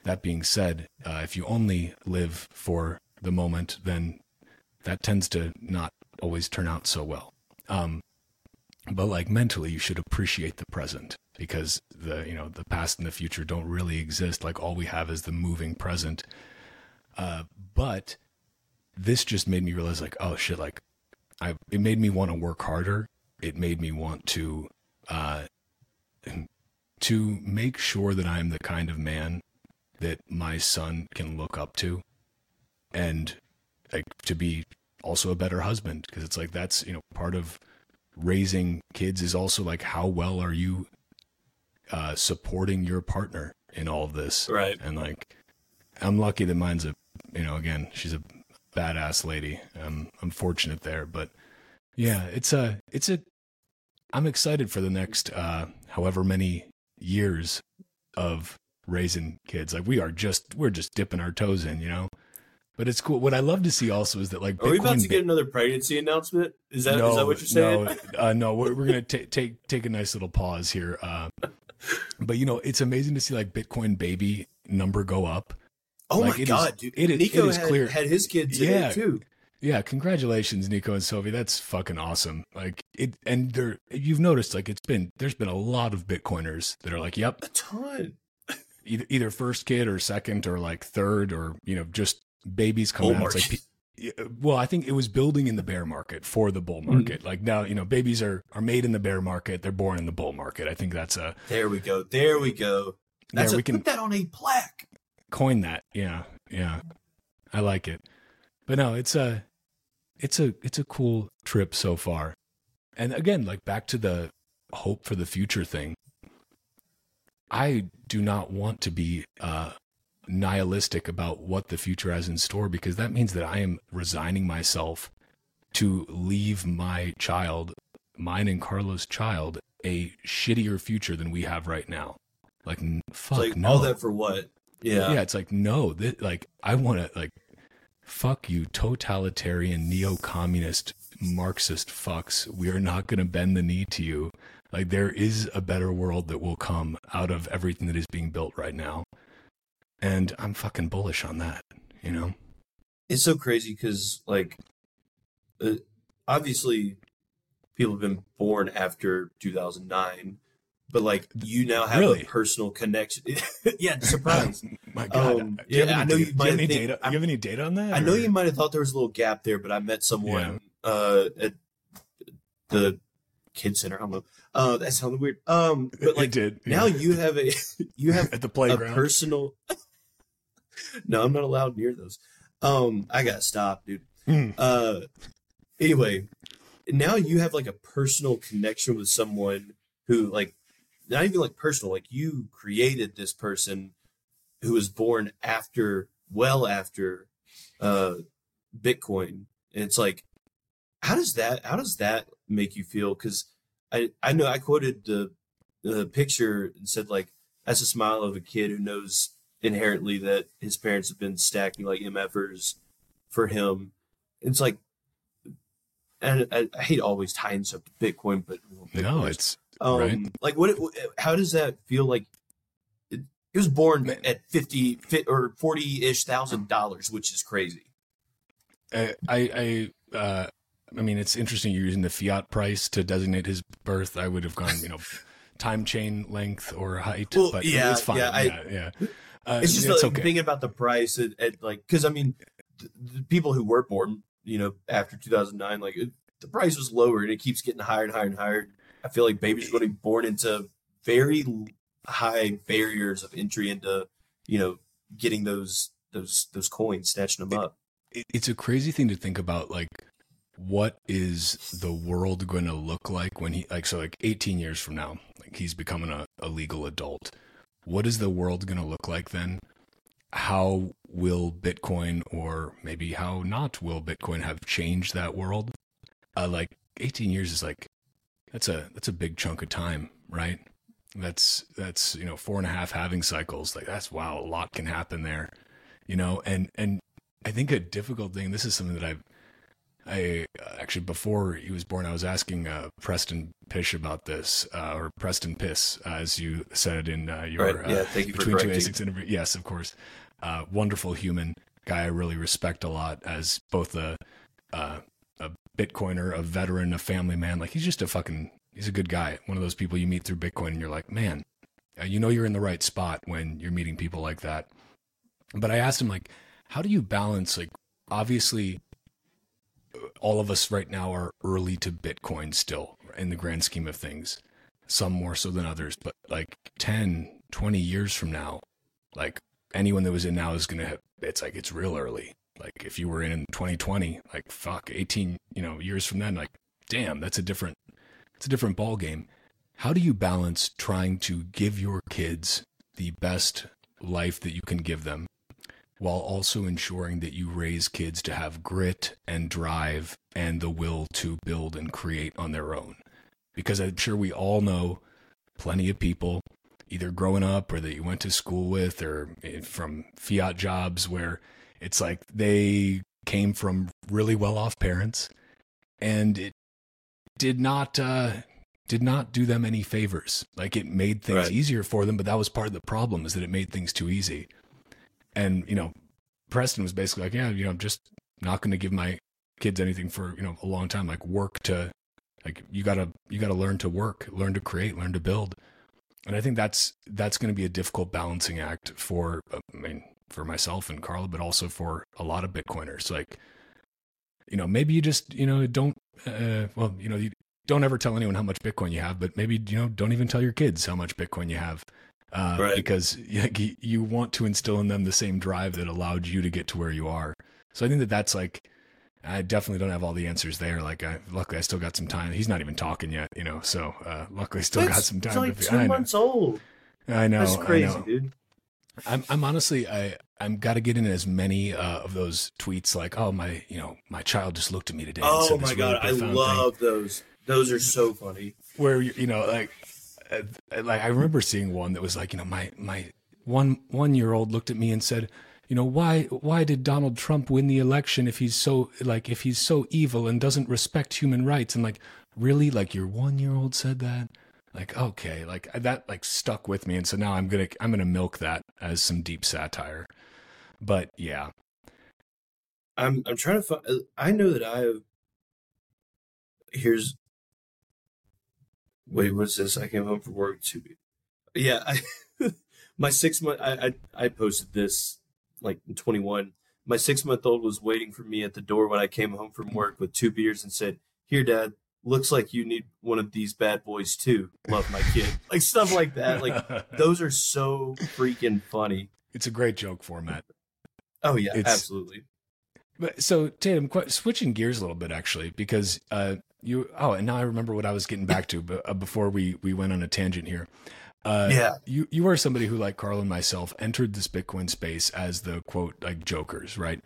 That being said, uh, if you only live for the moment, then that tends to not always turn out so well. Um, but like mentally you should appreciate the present because the you know the past and the future don't really exist like all we have is the moving present uh but this just made me realize like oh shit like i it made me want to work harder. It made me want to uh to make sure that i'm the kind of man that my son can look up to and like to be also a better husband. Because it's like that's you know part of raising kids is also like how well are you uh supporting your partner in all of this? Right. And like i'm lucky that mine's a you know again she's a badass lady. Um i'm fortunate there but yeah it's a it's a i'm excited for the next uh however many years of raising kids. Like we are just we're just dipping our toes in you know? But it's cool. What i love to see also is that like are we about to get another pregnancy announcement? Is that is that what you're saying? no, uh, no, we're, we're gonna ta- take take a nice little pause here. Uh, but you know, it's amazing to see like Bitcoin baby number go up. Oh like, my it is- god dude it is- Nico it is had, clear. had his kid today Yeah. too Yeah, congratulations, Nico and Sophie. That's fucking awesome. Like it, and there, you've noticed like it's been there's been a lot of Bitcoiners that are like, yep, a ton either either first kid or second or like third or you know just babies coming out. Like, well, I think it was building in the bear market for the bull mm. market. Like now, you know, babies are are made in the bear market. They're born in the bull market. I think that's a There we go. There we go. That's there a, we can put that on a plaque. Coin that. Yeah, yeah, I like it. But no, it's a it's a it's a cool trip so far. And again, like back to the hope for the future thing. I do not want to be uh, nihilistic about what the future has in store because that means that I am resigning myself to leave my child, mine and Carla's child, a shittier future than we have right now. Like, fuck like no. all that for what? Yeah. yeah. it's like no, th- like I want to like fuck you, totalitarian, neo-communist, Marxist fucks. We are not going to bend the knee to you. Like there is a better world that will come out of everything that is being built right now, and I'm fucking bullish on that. You know. It's so crazy because, like, uh, obviously, people have been born after 2009, but like, you now have Really? a personal connection. yeah, surprise. My God. Um, do you have yeah, any I know data, you do you might have any think- data? I'm- you have any data on that? I know or- you might have thought there was a little gap there, but I met someone uh, at the kid center. I don't know. Uh, that sounded weird. Um, but it like did now you have a you have at the a playground. personal. no, I'm not allowed near those. Um, I gotta stop, dude. Hmm. Uh, anyway, now you have like a personal connection with someone who like not even like personal, like you created this person who was born after, well after, uh, Bitcoin, and it's like, how does that, how does that make you feel? Because I, I know I quoted the, the picture and said like, that's a smile of a kid who knows inherently that his parents have been stacking like MFers for him. It's like, and I, I hate always tying stuff to Bitcoin, but no, it's um, right. like what? How does that feel like? It, it was born at fifty fi- or forty ish thousand dollars, which is crazy. I, I, I, uh, I mean, it's interesting you're using the fiat price to designate his birth. I would have gone, you know, time chain length or height, Well, but yeah, it's fine. yeah, I- yeah, yeah. Uh, it's just it's like okay. thinking about the price at, at like because I mean, the, the people who were born, you know, after two thousand nine, like it, the price was lower and it keeps getting higher and higher and higher. I feel like babies are going to be born into very high barriers of entry into, you know, getting those those those coins, snatching them up. it, it's a crazy thing to think about like what is the world going to look like when he like so like 18 years from now like he's becoming a, a legal adult. What is the world going to look like then? How will bitcoin or maybe how not will bitcoin have changed that world? Uh, like 18 years is like that's a that's a big chunk of time right that's that's you know four and a half halving cycles like that's wow a lot can happen there you know and and I think a difficult thing. This is something that I've, I actually before he was born, I was asking uh, Preston Pysh about this, uh, or Preston Piss, uh, as you said in uh, your Right, yeah, uh, thank you for between two. ASICs interview. Yes, of course. Uh, wonderful human guy. I really respect a lot as both a, uh, a Bitcoiner, a veteran, a family man. Like he's just a fucking, he's a good guy. One of those people you meet through Bitcoin, and you're like, man, uh, you know you're in the right spot when you're meeting people like that. But I asked him like, how do you balance like obviously all of us right now are early to bitcoin still in the grand scheme of things some more so than others but like 10 20 years from now like anyone that was in now is gonna have it's like it's real early like if you were in in 2020 like fuck 18 you know years from then like damn that's a different it's a different ball game how do you balance trying to give your kids the best life that you can give them while also ensuring that you raise kids to have grit and drive and the will to build and create on their own. Because I'm sure we all know plenty of people, either growing up or that you went to school with or eh, from fiat jobs, where it's like they came from really well off parents and it did not. Uh, did not do them any favors. Like it made things Right. easier for them, but that was part of the problem is that it made things too easy and you know preston was basically like yeah you know i'm just not going to give my kids anything for you know a long time like work to like you gotta you gotta learn to work learn to create learn to build and i think that's that's going to be a difficult balancing act for uh, i mean for myself and carla but also for a lot of bitcoiners like you know maybe you just you know don't uh, well you know you don't ever tell anyone how much bitcoin you have but maybe you know don't even tell your kids how much bitcoin you have uh, Right. because you, you want to instill in them the same drive that allowed you to get to where you are. So I think that that's like, I definitely don't have all the answers there. Like, I luckily I still got some time. He's not even talking yet, you know. So uh, luckily still got That's- some It's time. like two I know. months old. I know. That's crazy, know. dude. I'm, I'm honestly, I, I'm got to get in as many uh, of those tweets like, oh my, you know, my child just looked at me today. Oh my really god, I profound thing." love those. Those are so funny. where you you know like uh, like I remember seeing one that was like you know my my one one year old looked at me and said you know why why did Donald Trump win the election if he's so like if he's so evil and doesn't respect human rights and like really like your one year old said that like okay like that like stuck with me and so now I'm gonna I'm gonna milk that as some deep satire but yeah I'm I'm trying to find. Uh, I know that I have. Here's. Wait, what's this? I came home from work to. Yeah, I, my six month. I, I I posted this like in 21. My six month old was waiting for me at the door when I came home from work with two beers and said, "Here, Dad. Looks like you need one of these bad boys too. Love my kid." Like stuff like that. Like those are so freaking funny. it's a great joke format Oh yeah, It's- absolutely. But so Tatum, qu- switching gears a little bit actually, because uh, you oh, and now I remember what I was getting back to, but uh, before we we went on a tangent here. Uh, Yeah. you you are somebody who, like Carl and myself, entered this Bitcoin space as the quote like jokers, right?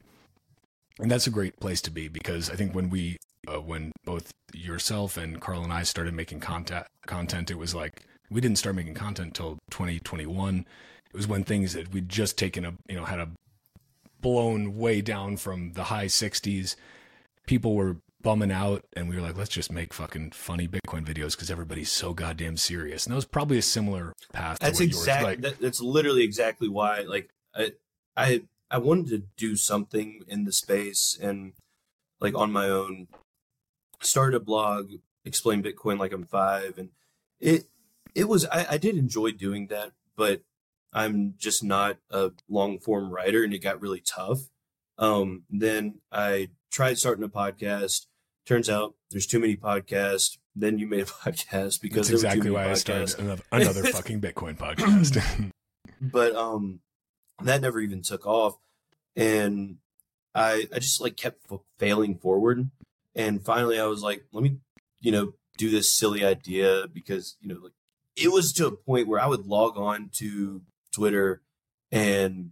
And that's a great place to be because I think when we uh, when both yourself and Carl and I started making content content, it was like we didn't start making content until 2021. It was when things that we'd just taken a you know had a blown way down from the high 60s. People were bumming out, and we were like, let's just make fucking funny Bitcoin videos because everybody's so goddamn serious. And that was probably a similar path. That's exactly like, that, that's literally exactly why like I I I wanted to do something in the space and like on my own. Started a blog explain bitcoin like i'm five and it it was I, I did enjoy doing that but i'm just not a long form writer and it got really tough. Um then i tried starting a podcast. Turns out there's too many podcasts. Then you made a podcast because That's there were too exactly why I started another, another fucking Bitcoin podcast. but um that never even took off and i i just like kept f- failing forward and finally i was like let me you know do this silly idea because you know like it was to a point where i would log on to twitter and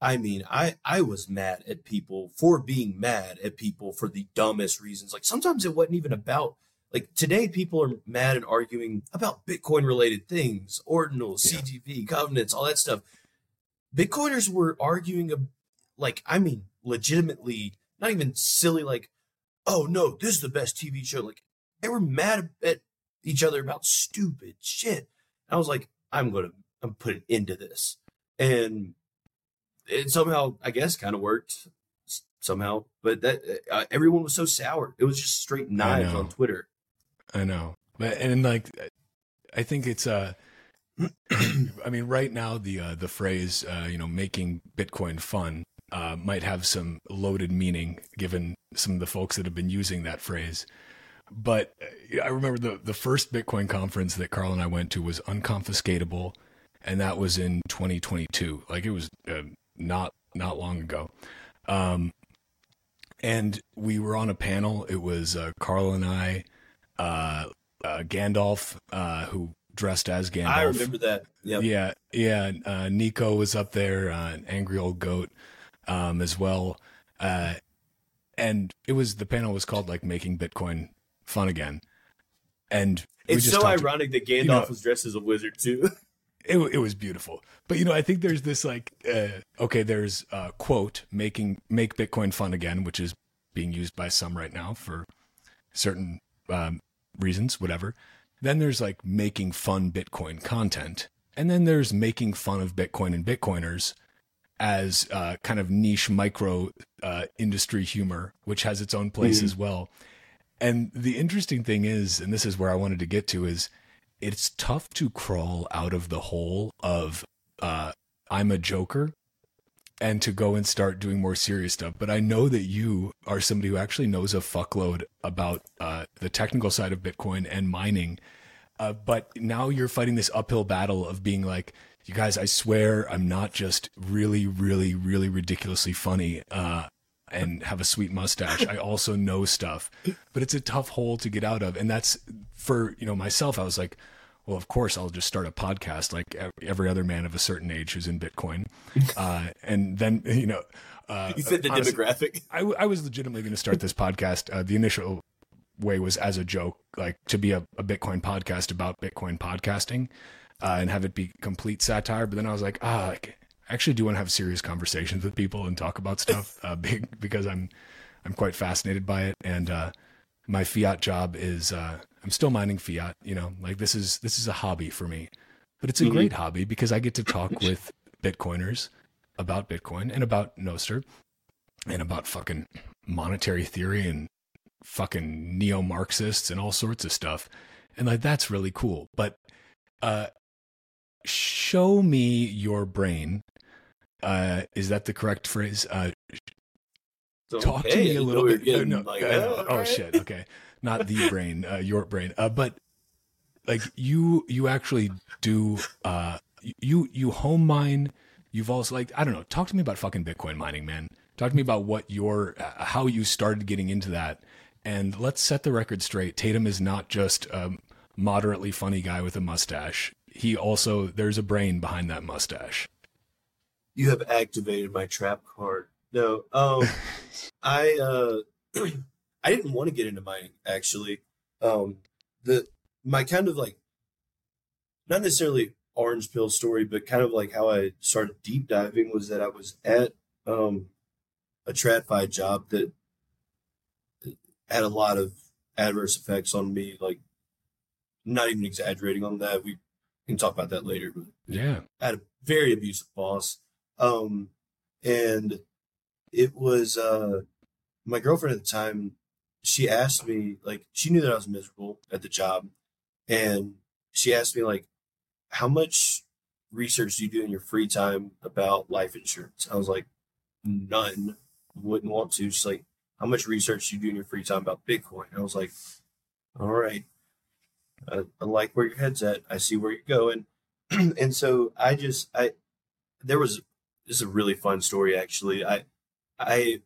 i mean i i was mad at people for being mad at people for the dumbest reasons like sometimes it wasn't even about like today people are mad and arguing about bitcoin related things ordinals Yeah. CTV covenants all that stuff bitcoiners were arguing like i mean legitimately not even silly like oh no this is the best tv show like they were mad at each other about stupid shit. I was like i'm gonna i'm put an end to this. And it somehow i guess kind of worked somehow but that uh, everyone was so sour. It was just straight knives on twitter. I know, but and like, I think it's uh, I mean, right now the uh, the phrase uh, you know making Bitcoin fun uh, might have some loaded meaning given some of the folks that have been using that phrase. But uh, I remember the the first Bitcoin conference that Carl and I went to was unconfiscatable, and that was in 2022. Like it was uh, not not long ago. Um, and we were on a panel. It was uh, Carl and I, Gandalf, who dressed as Gandalf. i remember that yep. Yeah, yeah. Uh, Nico was up there, uh, an angry old goat, um, as well. Uh, and it was the panel was called like making Bitcoin fun again. And it's so ironic that gandalf know- was dressed as a wizard too it, it was beautiful. But you know, I think there's this like, uh, okay, there's uh, quote making make Bitcoin fun again, which is being used by some right now for certain um, reasons, whatever. Then there's like making fun Bitcoin content, and then there's making fun of Bitcoin and Bitcoiners as uh, kind of niche micro uh, industry humor, which has its own place Mhm. as well. And the interesting thing is, and this is where I wanted to get to, is it's tough to crawl out of the hole of uh, I'm a joker and to go and start doing more serious stuff. But I know that you are somebody who actually knows a fuckload about uh, the technical side of Bitcoin and mining. Uh, but now you're fighting this uphill battle of being like, you guys, I swear I'm not just really, really, really ridiculously funny uh, and have a sweet mustache. I also know stuff, but it's a tough hole to get out of. And that's for, you know, myself, I was like, well, of course, I'll just start a podcast like every other man of a certain age who's in Bitcoin. Uh, and then, you know, uh, you said the honestly- demographic I, w- I was legitimately going to start this podcast. Uh, the initial way was as a joke, like to be a, a Bitcoin podcast about Bitcoin podcasting uh, and have it be complete satire. But then I was like, ah, like, I actually do want to have serious conversations with people and talk about stuff uh, because I'm I'm quite fascinated by it. And uh, my fiat job is uh, I'm still mining fiat. You know, like this is this is a hobby for me, but it's a Mhm. great hobby because I get to talk with Bitcoiners about Bitcoin and about Nostr and about fucking monetary theory and fucking neo Marxists and all sorts of stuff. And like that's really cool. But uh show me your brain. Uh is that the correct phrase? Uh talk to me a little know we were bit. getting, no, like, I oh right. shit. Okay. Not the brain, uh your brain. Uh but like you you actually do uh you you home mine you've also like i don't know talk to me about fucking bitcoin mining man talk to me about what your uh, how you started getting into that And let's set the record straight. Tatum is not just a moderately funny guy with a mustache. He also, there's a brain behind that mustache. You have activated my trap card. No, um, I, uh, I didn't want to get into mining actually. Um, the, my kind of like, not necessarily orange pill story, but kind of like how I started deep diving was that I was at, um, a TradFi job that had a lot of adverse effects on me. Like, not even exaggerating on that. We can talk about that later. But yeah, I had a very abusive boss, um, and it was uh, my girlfriend at the time. She asked me like she knew that I was miserable at the job, and she asked me like, "How much research do you do in your free time about life insurance?" I was like, "None. Wouldn't want to." She's like, how much research do you do in your free time about Bitcoin? I was like, all right, I, I like where your head's at. I see where you're going. and so I just, I, there was, this is a really fun story actually. I, I,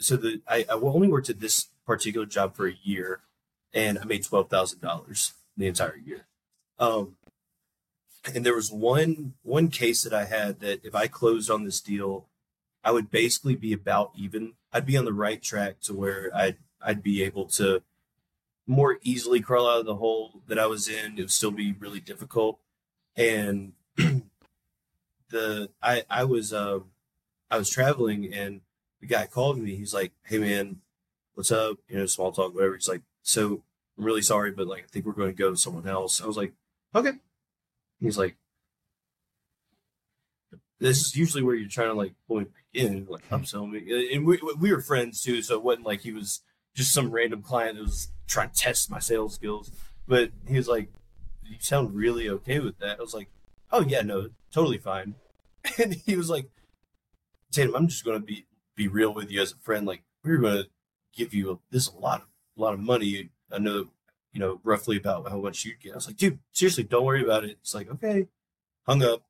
so the, I, I only worked at this particular job for a year and I made $12,000 the entire year. Um, and there was one, one case that I had that if I closed on this deal, I would basically be about even. I'd be on the right track to where I'd I'd be able to more easily crawl out of the hole that I was in. It would still be really difficult, and the I I was uh, I was traveling and the guy called me. He's like, "Hey man, what's up?" You know, small talk, whatever. He's like, "So I'm really sorry, but like I think we're going to go to someone else." I was like, "Okay." He's like, this is usually where you're trying to like point in, like hmm. upsell me. And we, we were friends too, so it wasn't like he was just some random client that was trying to test my sales skills. But he was like, "You sound really okay with that." I was like, "Oh yeah, no, totally fine." And he was like, "Tatum, I'm just going to be be real with you as a friend. Like, we're going to give you a, this a lot of a lot of money. I know, you know, roughly about how much you'd get." I was like, "Dude, seriously, don't worry about it." It's like, okay, hung up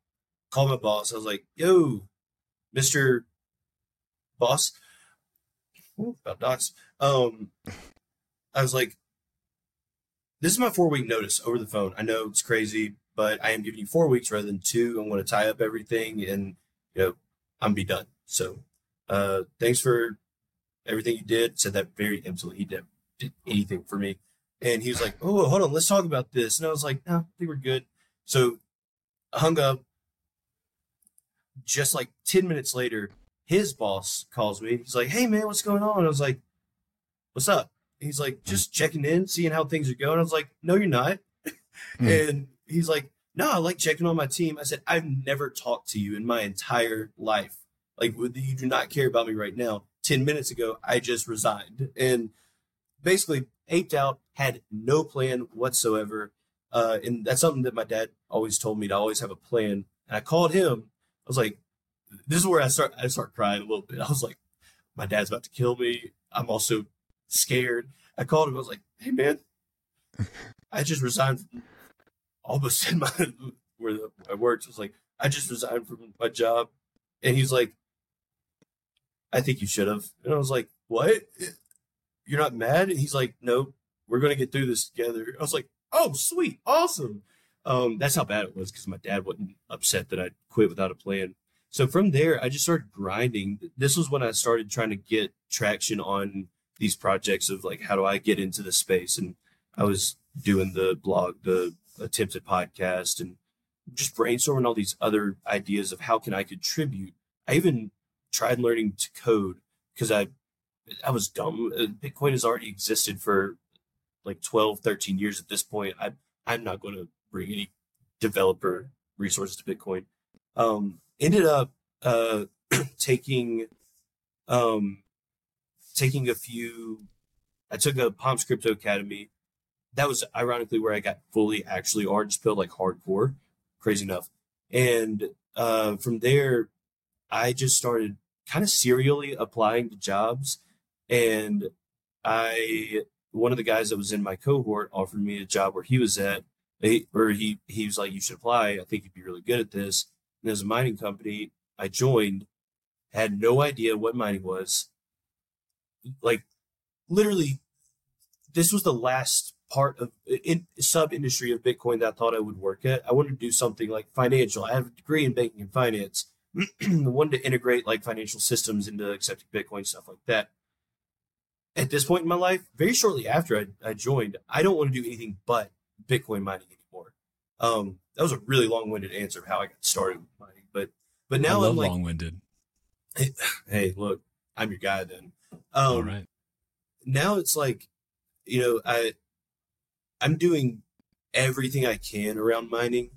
called my boss. I was like, yo, Mr. Boss. About docs. Um, I was like, this is my four week notice over the phone. I know it's crazy, but I am giving you four weeks rather than two. I'm going to tie up everything and, you know, I'm be done. So, uh, thanks for everything you did. Said that very emptily. He did, did anything for me. And he was like, oh, hold on, let's talk about this. And I was like, no, I think we're good. So I hung up, just like 10 minutes later, his boss calls me. He's like, Hey man, what's going on? I was like, What's up? He's like, just checking in, seeing how things are going. I was like, No, you're not. Mm. And he's like, No, I like checking on my team. I said, I've never talked to you in my entire life. Like, you do not care about me right now. 10 minutes ago, I just resigned and basically aped out, had no plan whatsoever. Uh, and that's something that my dad always told me to always have a plan. And I called him I was like, this is where I start I start crying a little bit. I was like, my dad's about to kill me. I'm also scared. I called him. I was like, hey man, I just resigned from almost in my where I worked. I was like, I just resigned from my job, and he's like, I think you should have. And I was like, what? You're not mad? And he's like, no, we're gonna get through this together. I was like, oh sweet, awesome. Um, that's how bad it was because my dad wasn't upset that I quit without a plan. So from there, I just started grinding. This was when I started trying to get traction on these projects of like, how do I get into the space? And I was doing the blog, the attempted podcast, and just brainstorming all these other ideas of how can I contribute. I even tried learning to code because I, I was dumb. Uh, Bitcoin has already existed for like 12, 13 years at this point. I, I'm not going to bring any developer resources to Bitcoin. Um, ended up uh, taking um, taking a few. I took a Palms Crypto Academy. That was ironically where I got fully actually orange pill like hardcore, crazy enough. And uh, from there, I just started kind of serially applying to jobs. And I, one of the guys that was in my cohort offered me a job where he was at, he, or he he was like, you should apply. I think you'd be really good at this. And there's a mining company. I joined, had no idea what mining was. Like literally this was the last part of in sub industry of Bitcoin that I thought I would work at. I wanted to do something like financial. I have a degree in banking and finance. Wanted to integrate like financial systems into accepting Bitcoin stuff like that. At this point in my life, very shortly after I, I joined, I don't want to do anything but Bitcoin mining anymore. Um, that was a really long-winded answer of how I got started with mining, but but now I I'm like, long-winded. hey, hey, look, I'm your guy then. Um, All right. now it's like you know i i'm doing everything i can around mining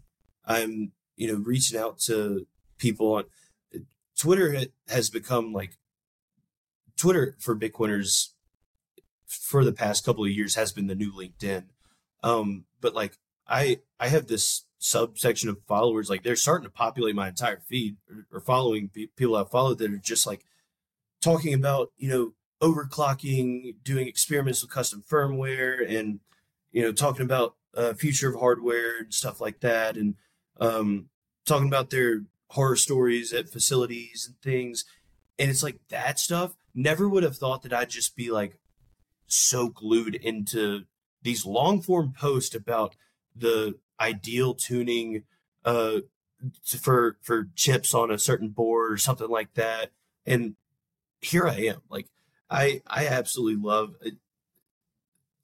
i'm you know reaching out to people on twitter has become like twitter for bitcoiners for the past couple of years has been the new linkedin. Um but like i i have this subsection of followers like they're starting to populate my entire feed or, following people i follow that are just like talking about you know overclocking, doing experiments with custom firmware, and you know talking about uh, future of hardware and stuff like that, and um, talking about their horror stories at facilities and things. And it's like that stuff. Never would have thought that I'd just be like so glued into these long form posts about the ideal tuning uh, for for chips on a certain board or something like that. And here I am, like I I absolutely love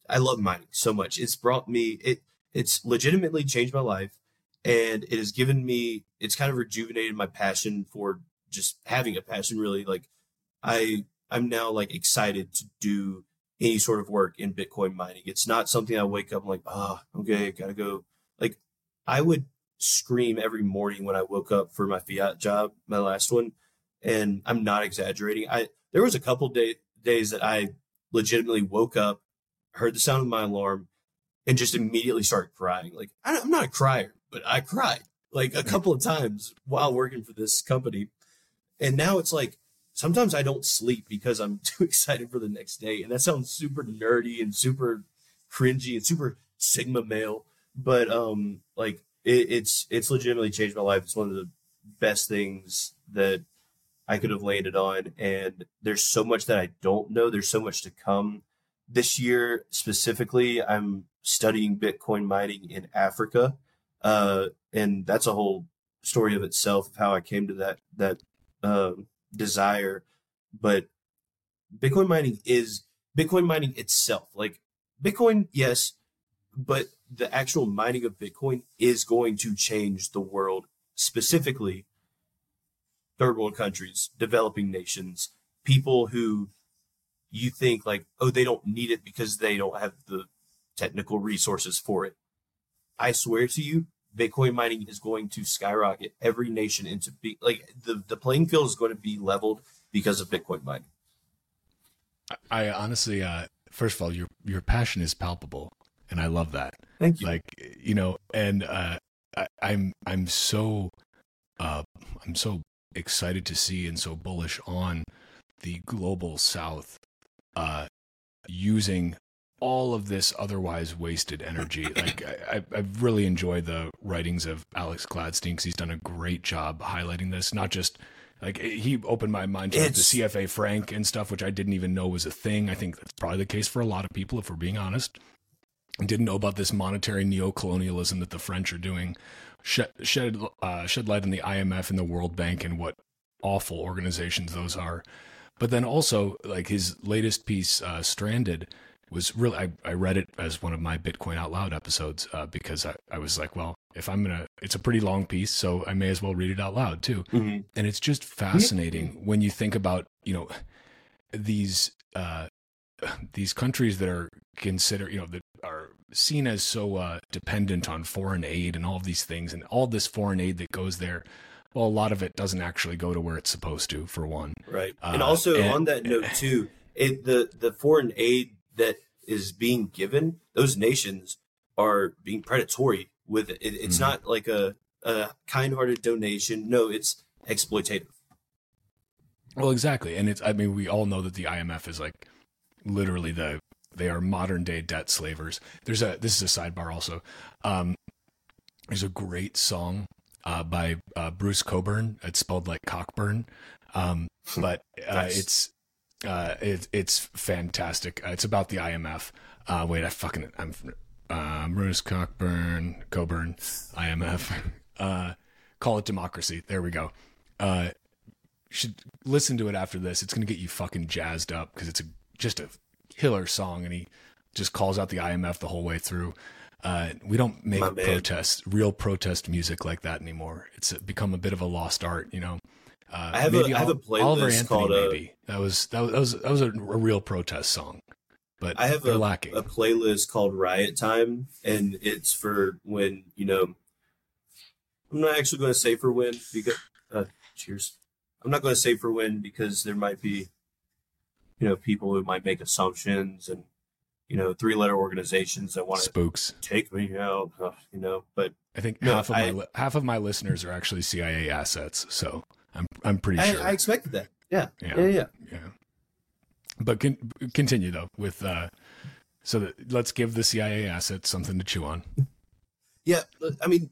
I love mining so much. It's brought me it it's legitimately changed my life and it has given me it's kind of rejuvenated my passion for just having a passion really like I I'm now like excited to do any sort of work in Bitcoin mining. It's not something I wake up I'm like, oh, okay, gotta go. Like I would scream every morning when I woke up for my fiat job, my last one, and I'm not exaggerating. I there was a couple day, days that I legitimately woke up, heard the sound of my alarm, and just immediately started crying. Like I, I'm not a crier, but I cried like a couple of times while working for this company. And now it's like sometimes I don't sleep because I'm too excited for the next day. And that sounds super nerdy and super cringy and super sigma male. But um like it, it's it's legitimately changed my life. It's one of the best things that I could have landed on. And there's so much that I don't know. There's so much to come. This year specifically, I'm studying Bitcoin mining in Africa. Uh, and that's a whole story of itself of how I came to that that uh, desire. But Bitcoin mining is Bitcoin mining itself. Like Bitcoin, yes, but the actual mining of Bitcoin is going to change the world, specifically third world countries, developing nations, people who you think like, oh, they don't need it because they don't have the technical resources for it. I swear to you, Bitcoin mining is going to skyrocket every nation into be like the, the playing field is going to be leveled because of Bitcoin mining. I honestly, uh, first of all, your your passion is palpable, and I love that. Thank you. Like you know, and uh, I, I'm I'm so uh, I'm so excited to see and so bullish on the global South uh, using all of this otherwise wasted energy. Like I, really enjoyed the writings of Alex Gladstein because he's done a great job highlighting this. Not just like he opened my mind to the CFA franc and stuff, which I didn't even know was a thing. I think that's probably the case for a lot of people, if we're being honest. I didn't know about this monetary neo-colonialism that the French are doing. Shed shed, uh, shed light on the IMF and the World Bank and what awful organizations those are. But then also, like his latest piece, uh, Stranded, was really I, I read it as one of my Bitcoin out loud episodes uh, because I, I was like, well, if I'm gonna, it's a pretty long piece, so I may as well read it out loud too. Mm-hmm. And it's just fascinating when you think about you know these uh, these countries that are considered you know that are seen as so uh, dependent on foreign aid and all of these things and all this foreign aid that goes there. Well, a lot of it doesn't actually go to where it's supposed to, for one. Right, and also and, on that note too, it, the the foreign aid that is being given, those nations are being predatory with it. it it's mm-hmm. not like a, a kind-hearted donation. No, it's exploitative. Well, exactly, and it's. I mean, we all know that the IMF is like literally the they are modern day debt slavers. There's a this is a sidebar also. Um, there's a great song uh, by uh, Bruce Coburn. It's spelled like Cockburn, um, but uh, nice. it's uh, it, it's fantastic. Uh, it's about the IMF, Uh, wait, I fucking I'm uh, Bruce Cockburn, Coburn, IMF. Uh, call it democracy. There we go. Uh, should listen to it after this. It's gonna get you fucking jazzed up because it's a, just a killer song, and he just calls out the IMF the whole way through. Uh, we don't make protest, real protest music like that anymore. It's become a bit of a lost art, you know. Uh, I have a- maybe I have a Ol- Oliver playlist Anthony, called, uh, maybe that was that was that was, that was a, a real protest song, but I have a, lacking. a playlist called Riot Time, and it's for when you know. I'm not actually going to say for when because uh, cheers. I'm not going to say for when because there might be, you know, people who might make assumptions and, you know, three letter organizations that want to Spooks. take me out, uh, you know. But I think No, half of I- my half of my listeners are actually CIA assets, so I'm I'm pretty I, sure. I expected that. Yeah, Yeah. yeah, yeah. yeah. But con- continue though with uh, so that let's give the CIA assets something to chew on. Yeah, I mean,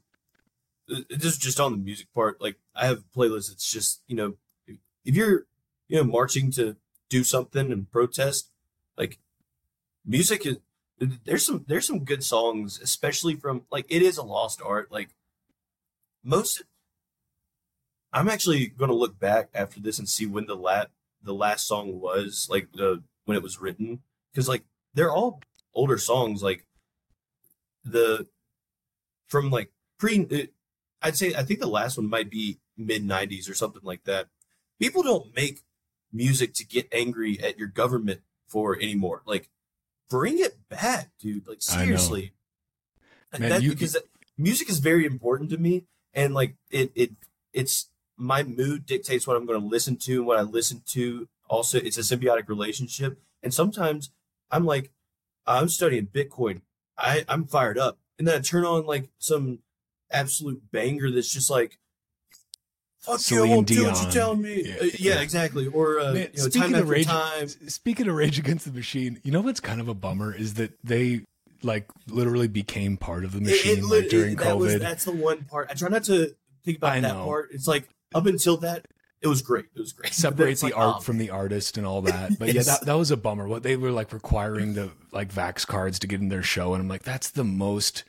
uh, this is just on the music part. Like, I have a playlist. It's just you know, if you're you know marching to do something and protest, like, music is there's some there's some good songs, especially from like it is a lost art. Like most, I'm actually going to look back after this and see when the lat the last song was like the when it was written. Because like they're all older songs like the from like pre it, i'd say i think the last one might be mid 90s or something like that. People don't make music to get angry at your government for anymore. Like bring it back dude. Like seriously. Man, that, you- because that, music is very important to me and like it it it's my mood dictates what i'm going to listen to and what i listen to. Also it's a symbiotic relationship. And sometimes i'm like i'm studying bitcoin. I i'm fired up. And then i turn on like some absolute banger that's just like fuck you i won't do what you're telling me. Yeah, Uh, yeah, yeah. exactly. Or uh, Man, you know, speaking time of after rage, time. speaking of Rage Against the Machine, you know what's kind of a bummer is that they like literally became part of the machine it like during it- that was- COVID. that's the one part. I try not to think about that part. It's like up until that it was great it was great But then separate the like, art oh, from the artist and all that. But yeah, that, that was a bummer. What they were like requiring the like Vax cards to get in their show, and I'm like, that's the most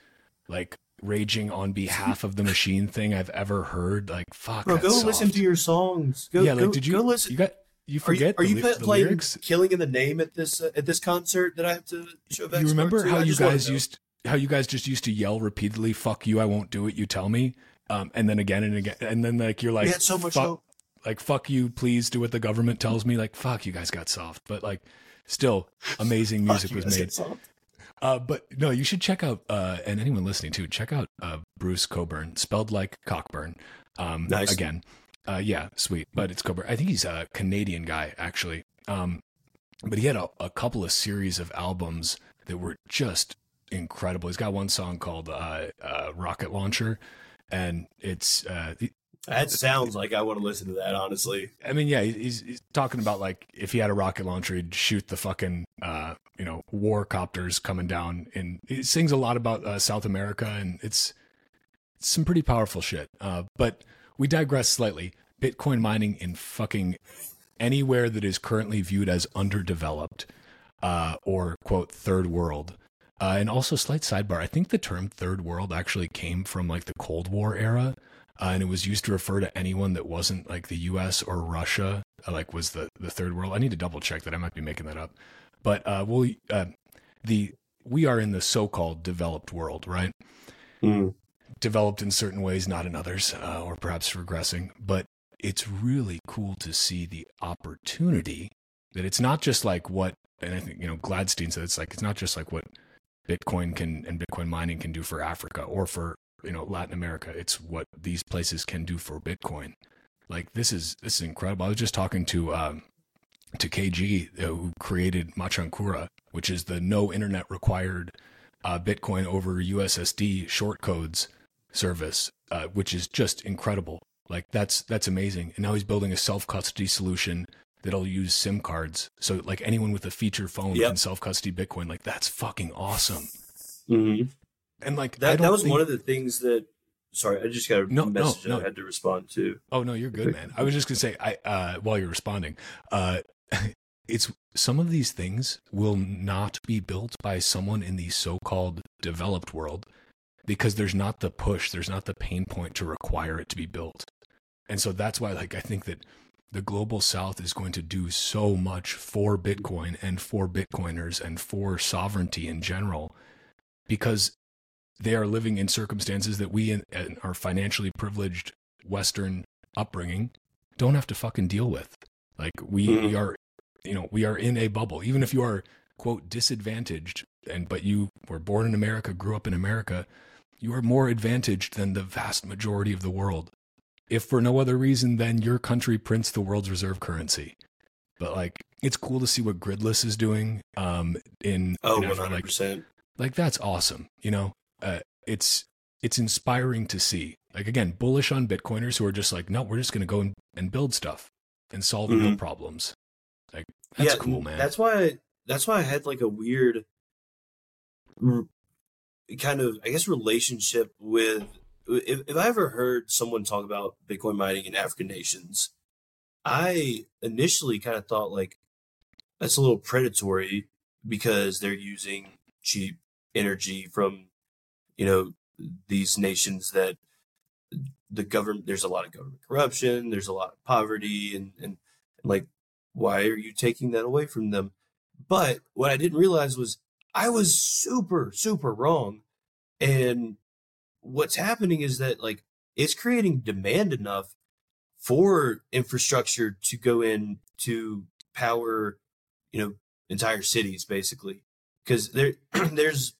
like raging on behalf of the machine thing I've ever heard. Like, fuck, Bro, go that's listen to your songs. Go, yeah, go, like, did you go listen? You got you are you, forget are you the, pla- li- the playing lyrics? "Killing in the Name" at this uh, at this concert that I have to show back? You remember how you guys used how you guys just used to yell repeatedly, "Fuck you, I won't do it." You tell me, um, and then again and again, and then like you're like, we had so much fuck, hope. like fuck you, please do what the government tells me. Like fuck you guys got soft, but like still amazing music was made. Uh, but no, you should check out uh, and anyone listening too, check out uh, Bruce Coburn, spelled like Cockburn. Um, Nice. Again, uh, yeah, sweet, but it's Coburn. I think he's a Canadian guy actually. Um, but he had a, a couple of series of albums that were just incredible. He's got one song called uh, uh, Rocket Launcher, and it's uh, That sounds like I want to listen to that. Honestly, I mean, yeah, he's, he's talking about like if he had a rocket launcher, he'd shoot the fucking uh, you know war copters coming down. And he sings a lot about uh, South America, and it's, it's some pretty powerful shit. Uh, but we digress slightly. Bitcoin mining in fucking anywhere that is currently viewed as underdeveloped uh, or quote third world. Uh, and also, slight sidebar. I think the term third world actually came from like the Cold War era uh, and it was used to refer to anyone that wasn't like the U.S. or Russia, uh, like was the the third world. I need to double check that. I might be making that up, but uh, we'll uh, the we are in the so-called developed world, right? Developed in certain ways, not in others, uh, or perhaps regressing. But it's really cool to see the opportunity that it's not just like what, and I think you know Gladstein said it's like it's not just like what Bitcoin can and Bitcoin mining can do for Africa or for you know Latin America. It's what these places can do for Bitcoin. Like this is this is incredible. I was just talking to um, to KG uh, who created Machankura, which is the no internet required uh, Bitcoin over USSD short codes service, uh, which is just incredible. Like that's that's amazing. And now he's building a self custody solution that'll use SIM cards. So like anyone with a feature phone Yep. can self custody Bitcoin. Like that's fucking awesome. mm-hmm. And like that that was think- one of the things that. Sorry, I just got a No, no, message no. I had to respond to. Oh no, you're good, man. I was just gonna say, I uh, while you're responding, uh, it's some of these things will not be built by someone in the so-called developed world because there's not the push, there's not the pain point to require it to be built. And so that's why like I think that the global south is going to do so much for Bitcoin and for Bitcoiners and for sovereignty in general because they are living in circumstances that we in, in our financially privileged Western upbringing don't have to fucking deal with. Like we, mm-hmm. we are, you know, we are in a bubble. Even if you are quote disadvantaged and but you were born in America, grew up in America, you are more advantaged than the vast majority of the world. If for no other reason than your country prints the world's reserve currency. But like it's cool to see what Gridless is doing um in Oh, 100%. Like, like that's awesome, you know. Uh, it's it's inspiring to see. Like again, bullish on Bitcoiners who are just like, no, we're just going to go and, and, build stuff and solve mm-hmm. real problems. Like that's yeah, cool, man. That's why. I, that's why I had like a weird kind of, I guess, relationship with. If, if I ever heard someone talk about Bitcoin mining in African nations, I initially kind of thought like that's a little predatory because they're using cheap energy from you know these nations that the government there's a lot of government corruption there's a lot of poverty and, and, and like why are you taking that away from them? But what i didn't realize was i was super super wrong and what's happening is that like it's creating demand enough for infrastructure to go in to power you know entire cities basically. Because there there's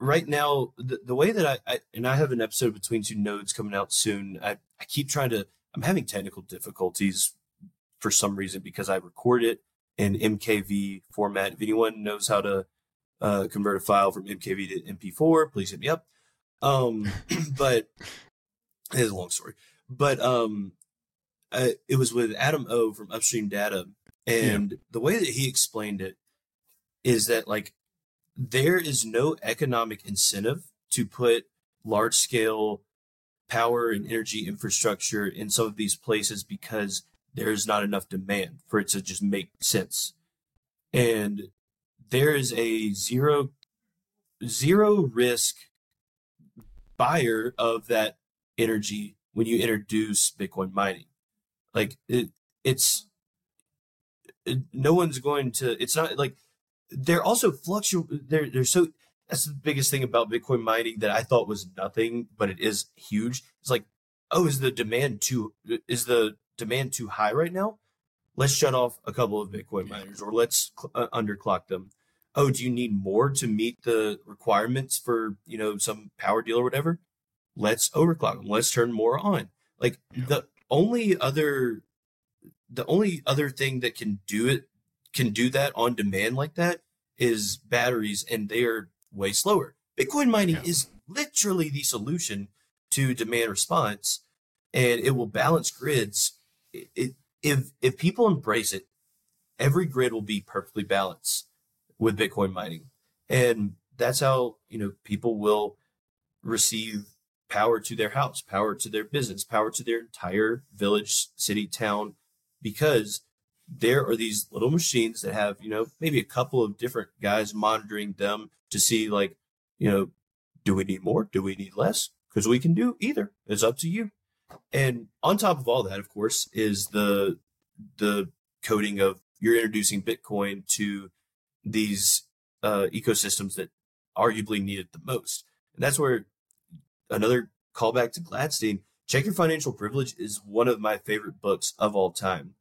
right now the, the way that I, I, and i have an episode between two nodes coming out soon. I, I keep trying to i'm having technical difficulties for some reason because i record it in mkv format. If anyone knows how to uh, convert a file from mkv to mp4 please hit me up um but it's a long story but um I, it was with adam o from upstream data and yeah. the way that he explained it is that like there is no economic incentive to put large scale power and energy infrastructure in some of these places because there's not enough demand for it to just make sense. And there is a zero zero risk buyer of that energy when you introduce Bitcoin mining. Like it, it's it, no one's going to. It's not like they're also fluctuate. They're they're so. That's the biggest thing about Bitcoin mining that I thought was nothing, but it is huge. It's like, oh, is the demand too is the demand too high right now? Let's shut off a couple of Bitcoin miners, or let's uh, underclock them. Oh, do you need more to meet the requirements for you know some power deal or whatever? Let's overclock them. Let's turn more on. Like yeah. the only other the only other thing that can do it can do that on demand like that is batteries, and they are way slower. Bitcoin mining yeah. is literally the solution to demand response, and it will balance grids. It, it, if if people embrace it, every grid will be perfectly balanced with Bitcoin mining, and that's how you know people will receive power to their house, power to their business, power to their entire village, city, town, because there are these little machines that have, you know, maybe a couple of different guys monitoring them to see, like, you know, do we need more? Do we need less? Because we can do either. It's up to you. And on top of all that, of course, is the the coding of you're introducing Bitcoin to these uh, ecosystems that arguably need it the most. And that's where another callback to Gladstein. Check Your Financial Privilege is one of my favorite books of all time.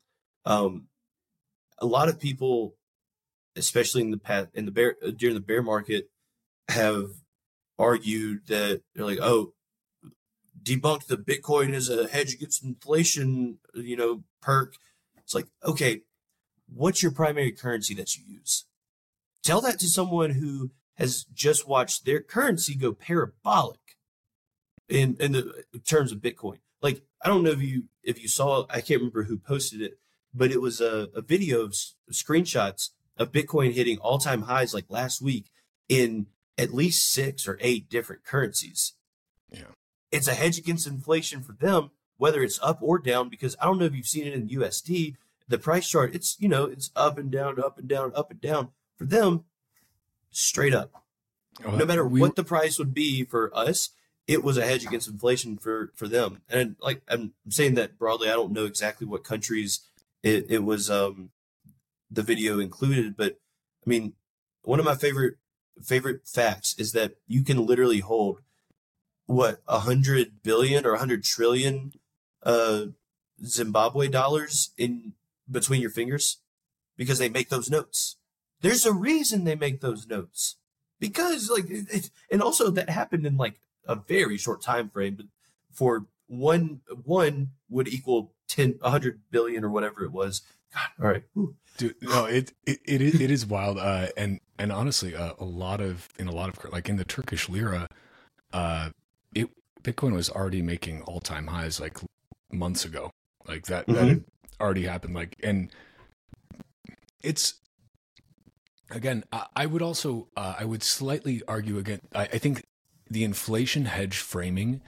Um, a lot of people, especially in the past, in the bear during the bear market, have argued that they're like, oh, debunk the Bitcoin as a hedge against inflation, you know, perk. It's like, okay, what's your primary currency that you use? Tell that to someone who has just watched their currency go parabolic in in the terms of Bitcoin. Like, I don't know if you if you saw, I can't remember who posted it, but it was a, a video of screenshots of Bitcoin hitting all time highs like last week in at least six or eight different currencies. Yeah. It's a hedge against inflation for them, whether it's up or down, because I don't know if you've seen it in USD. the price chart, it's you know, it's up and down, up and down, up and down. For them, straight up. no matter we, what the price would be for us, it was a hedge against inflation for for them. And like I'm saying that broadly, I don't know exactly what countries it, it was um the video included, but I mean, one of my favorite favorite facts is that you can literally hold what a hundred billion or a hundred trillion uh Zimbabwe dollars in between your fingers because they make those notes. There's a reason they make those notes. Because like it, and also that happened in like a very short time frame but for one one would equal 10 100 billion or whatever it was. God all right. Dude, no it, it it is it is wild uh and and honestly uh, a lot of in a lot of like in the turkish lira uh it bitcoin was already making all-time highs like months ago. Like that mm-hmm. that already happened like and it's again i, I would also uh, i would slightly argue again I, I think the inflation hedge framing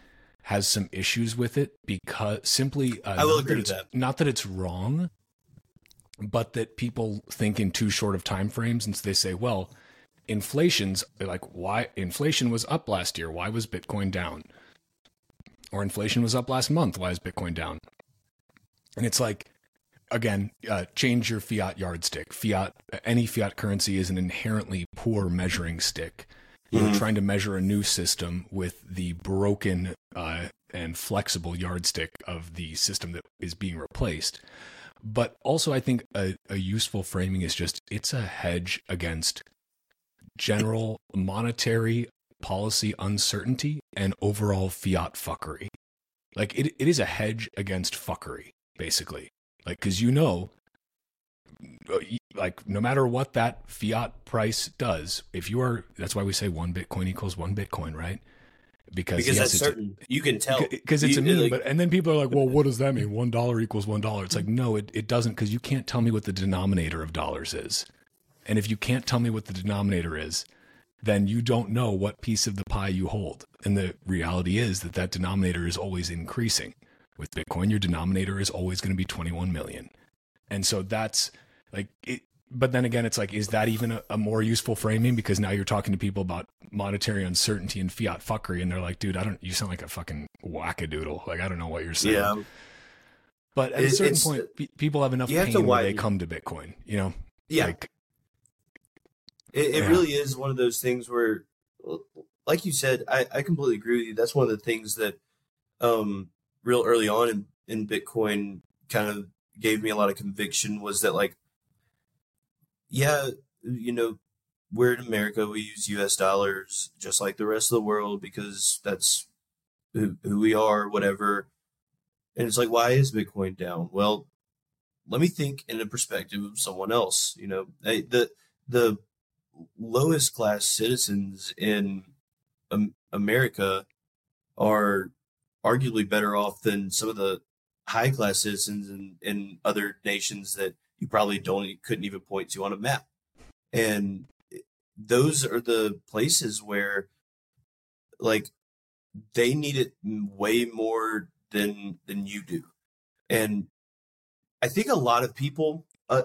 has some issues with it because simply uh, I will agree with that. Not that it's wrong, but that people think in too short of time frames, and so they say, "Well, inflation's like why inflation was up last year. Why was Bitcoin down? Or inflation was up last month. Why is Bitcoin down?" And it's like, again, uh, change your fiat yardstick. Fiat, any fiat currency is an inherently poor measuring stick you're mm-hmm. trying to measure a new system with the broken uh, and flexible yardstick of the system that is being replaced. But also, I think a, a useful framing is just it's a hedge against general monetary policy uncertainty and overall fiat fuckery. Like it, it is a hedge against fuckery, basically. Like, because you know uh, like no matter what that fiat price does, if you are, that's why we say one Bitcoin equals one Bitcoin, right? Because, because yes, that's certain. A, you can tell because it's you, a meme. Like, but and then people are like, "Well, what does that mean? One dollar equals one? It's like, no, it, it doesn't because you can't tell me what the denominator of dollars is. And if you can't tell me what the denominator is, then you don't know what piece of the pie you hold. And the reality is that that denominator is always increasing. With Bitcoin, your denominator is always going to be 21 million. And so that's like it, but then again, it's like, is that even a, a, more useful framing? Because now you're talking to people about monetary uncertainty and fiat fuckery, and they're like, dude, I don't, you sound like a fucking wackadoodle. Like, I don't know what you're saying. Yeah. But at it, a certain point, p- people have enough pain when they come to Bitcoin, you know? Yeah. Like, it, it yeah. really is one of those things where, like you said, I, I completely agree with you. That's one of the things that, um, real early on in, in Bitcoin kind of gave me a lot of conviction was that like yeah you know we're in america we use us dollars just like the rest of the world because that's who, who we are whatever. And it's like why is bitcoin down? Well let me think in the perspective of someone else you know the the lowest class citizens in um, america are arguably better off than some of the high class citizens in, in other nations that you probably don't couldn't even point to on a map. And those are the places where like they need it way more than than you do. And I think a lot of people uh,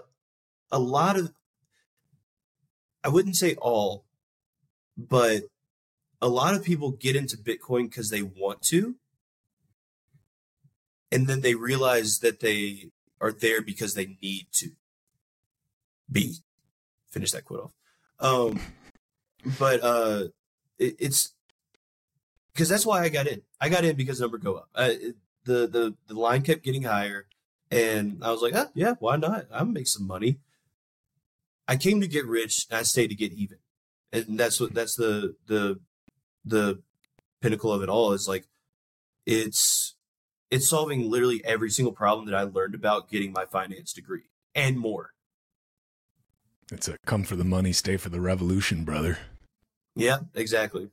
a lot of I wouldn't say all, but a lot of people get into Bitcoin because they want to and then they realize that they are there because they need to be. Finish that quote off. Um, but uh, it, it's because that's why I got in. I got in because number go up. the the the line kept getting higher, and I was like, ah, yeah, why not? I'm make some money. I came to get rich, and I stayed to get even, and that's what that's the the the pinnacle of it all. Is like it's it's solving literally every single problem that I learned about getting my finance degree and more. It's a come for the money, stay for the revolution, brother. Yeah, exactly.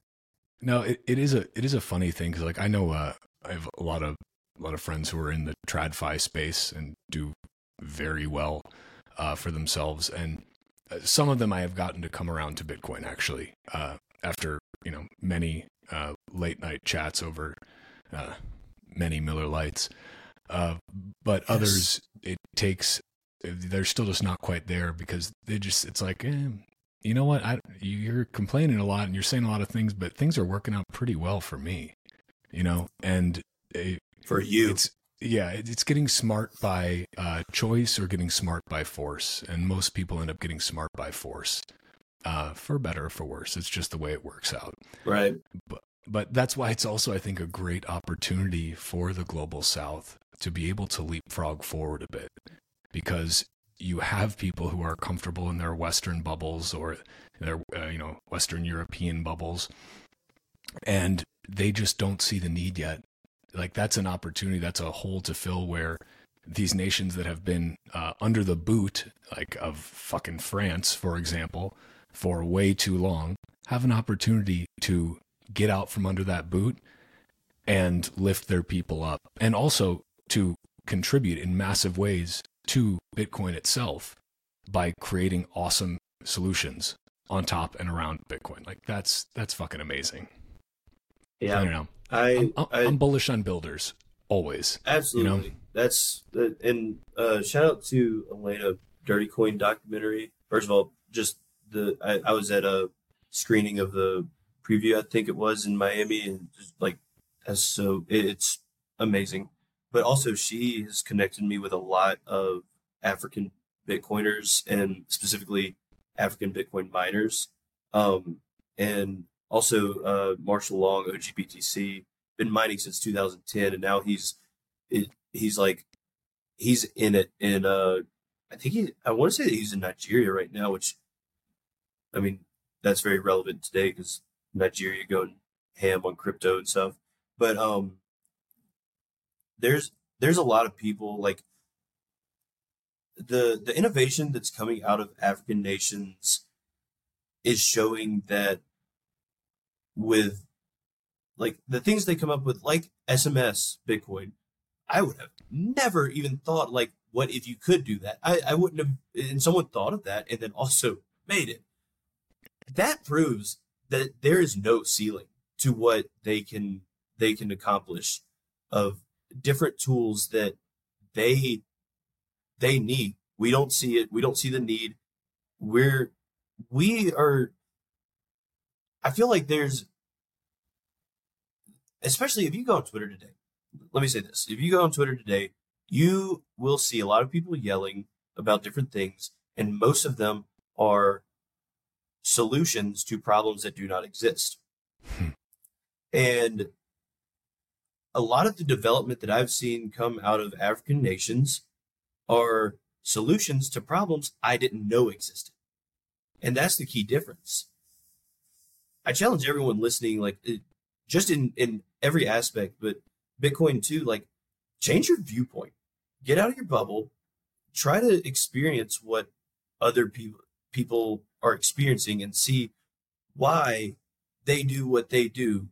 No, it, it is a it is a funny thing because like I know uh, I have a lot of a lot of friends who are in the tradfi space and do very well uh, for themselves, and uh, some of them I have gotten to come around to Bitcoin actually uh, after you know many uh, late night chats over uh, many Miller Lights. Uh, but yes. others, it takes they're still just not quite there because they just it's like eh, you know what? I you're complaining a lot and you're saying a lot of things but things are working out pretty well for me you know? And it, for you. it's yeah it's getting smart by uh, choice or getting smart by force. And most people end up getting smart by force uh, for better or for worse. It's just the way it works out. Right. But but that's why it's also i think a great opportunity for the global south to be able to leapfrog forward a bit because you have people who are comfortable in their Western bubbles or their, uh, you know, Western European bubbles, and they just don't see the need yet. Like that's an opportunity, that's a hole to fill where these nations that have been uh, under the boot, like of fucking France, for example, for way too long, have an opportunity to get out from under that boot and lift their people up, and also to contribute in massive ways to Bitcoin itself by creating awesome solutions on top and around Bitcoin. Like that's that's fucking amazing. Yeah, I don't know. I, I'm, I'm, I, bullish on builders always. absolutely. You know? That's the and uh, shout out to Elena Dirty Coin documentary. First of all, just the I, I was at a screening of the preview. I think it was in Miami, and just like as so it's amazing. But also, she has connected me with a lot of African Bitcoiners and specifically African Bitcoin miners. Um, and also uh, Marshall Long, OGBTC, been mining since 2010, and now he's it, he's like he's in it in uh I think he I want to say that he's in Nigeria right now, which I mean that's very relevant today because Nigeria going ham on crypto and stuff. But um, there's there's a lot of people like the the innovation that's coming out of African nations is showing that with like the things they come up with like SMS Bitcoin, I would have never even thought like what if you could do that? I, I wouldn't have and someone thought of that and then also made it. That proves that there is no ceiling to what they can they can accomplish of different tools that they they need. We don't see it. We don't see the need. We're we are I feel like there's especially if you go on Twitter today. Let me say this. If you go on Twitter today, you will see a lot of people yelling about different things and most of them are solutions to problems that do not exist. Hmm. and a lot of the development that I've seen come out of African nations are solutions to problems I didn't know existed. And that's the key difference. I challenge everyone listening, like just in, in every aspect, but Bitcoin too, like change your viewpoint, get out of your bubble, try to experience what other people, people are experiencing and see why they do what they do.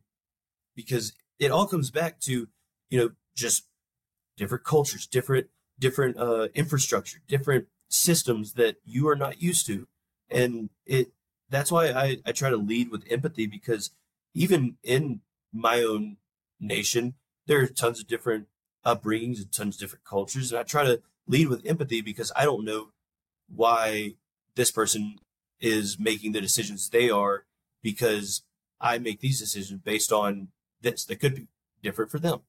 Because it all comes back to you know just different cultures different different uh, infrastructure different systems that you are not used to. And it that's why I, I try to lead with empathy because even in my own nation there are tons of different upbringings and tons of different cultures. And i try to lead with empathy because i don't know why this person is making the decisions they are because i make these decisions based on this that could be different for them.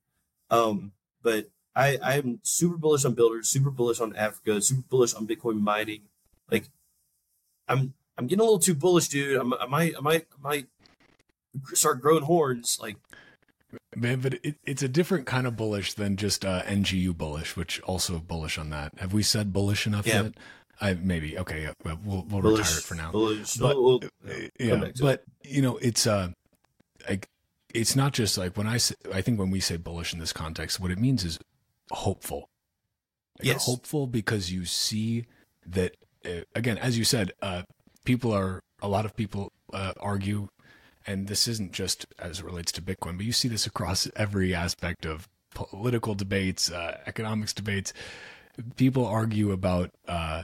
Um, but I, I'm super bullish on builders, super bullish on Africa, super bullish on Bitcoin mining. Like, I'm I'm getting a little too bullish, dude. I'm, I might I might I might start growing horns. Like, man, but it, it's a different kind of bullish than just uh, NGU bullish, which also bullish on that. Have we said bullish enough yeah. yet? I maybe okay. Yeah, we'll we'll bullish, retire it for now. Bullish. But, we'll, we'll, yeah, but you know, it's uh, like it's not just like when I say, I think when we say bullish in this context, what it means is hopeful. Like yes. Hopeful because you see that, uh, again, as you said, uh, people are, a lot of people uh, argue, and this isn't just as it relates to Bitcoin, but you see this across every aspect of political debates, uh, economics debates. People argue about, uh,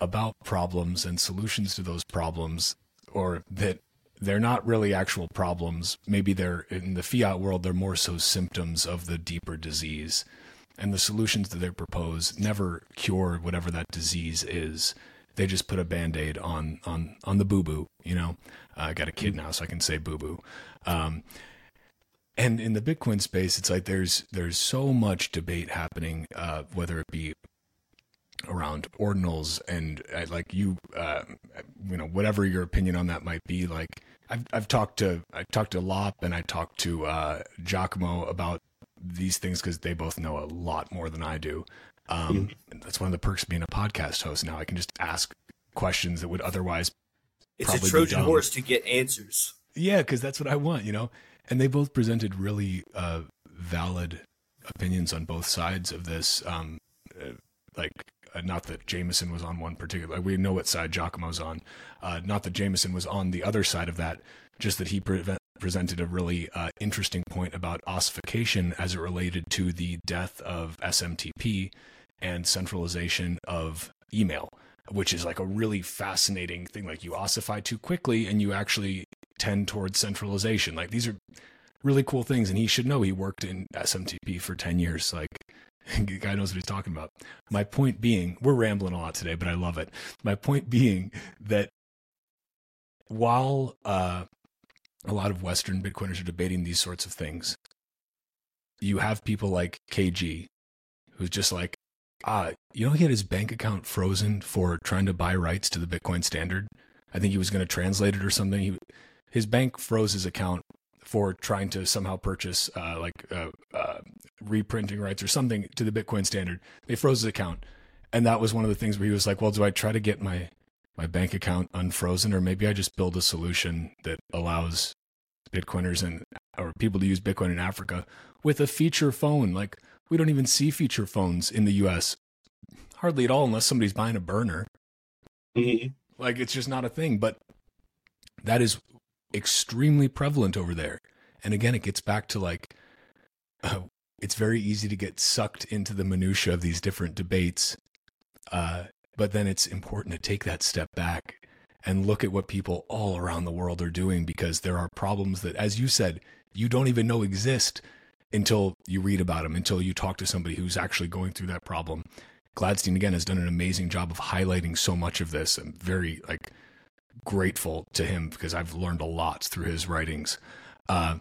about problems and solutions to those problems, or that they're not really actual problems. Maybe they're in the fiat world, they're more so symptoms of the deeper disease. and the solutions that they propose never cure whatever that disease is. They just put a band aid on on on the boo boo. You know, uh, I got a kid now, so I can say boo boo. Um, and in the Bitcoin space, it's like there's there's so much debate happening, uh, whether it be around ordinals and uh, like you, uh, you know, whatever your opinion on that might be. Like I've I've talked to I talked to Lopp and I talked to uh, Giacomo about these things because they both know a lot more than I do. Um, mm-hmm. That's one of the perks of being a podcast host. Now I can just ask questions that would otherwise. It's a Trojan horse to get answers. Yeah, because that's what I want, you know. And they both presented really uh, valid opinions on both sides of this. Um, uh, like, uh, not that Jameson was on one particular. We know what side Giacomo's on. Uh, not that Jameson was on the other side of that. Just that he pre- presented a really uh, interesting point about ossification as it related to the death of SMTP and centralization of email, which is like a really fascinating thing. Like you ossify too quickly and you actually tend towards centralization. Like these are really cool things. And he should know he worked in SMTP for 10 years. Like guy knows what he's talking about. My point being, we're rambling a lot today, but I love it. My point being that while uh, a lot of Western Bitcoiners are debating these sorts of things, you have people like KG, who's just like, ah, you know, he had his bank account frozen for trying to buy rights to the Bitcoin standard. I think he was going to translate it or something. He, his bank froze his account for trying to somehow purchase uh, like uh, uh, reprinting rights or something to the Bitcoin standard. They froze his account, and that was one of the things where he was like, "Well, do I try to get my my bank account unfrozen, or maybe I just build a solution that allows Bitcoiners and or people to use Bitcoin in Africa with a feature phone? Like we don't even see feature phones in the U.S. hardly at all, unless somebody's buying a burner. Mm-hmm. Like it's just not a thing. But that is extremely prevalent over there. And again, it gets back to like, uh, it's very easy to get sucked into the minutia of these different debates. Uh, but then it's important to take that step back and look at what people all around the world are doing because there are problems that, as you said, you don't even know exist until you read about them, until you talk to somebody who's actually going through that problem. Gladstein again has done an amazing job of highlighting so much of this. I'm very like grateful to him because I've learned a lot through his writings. Uh,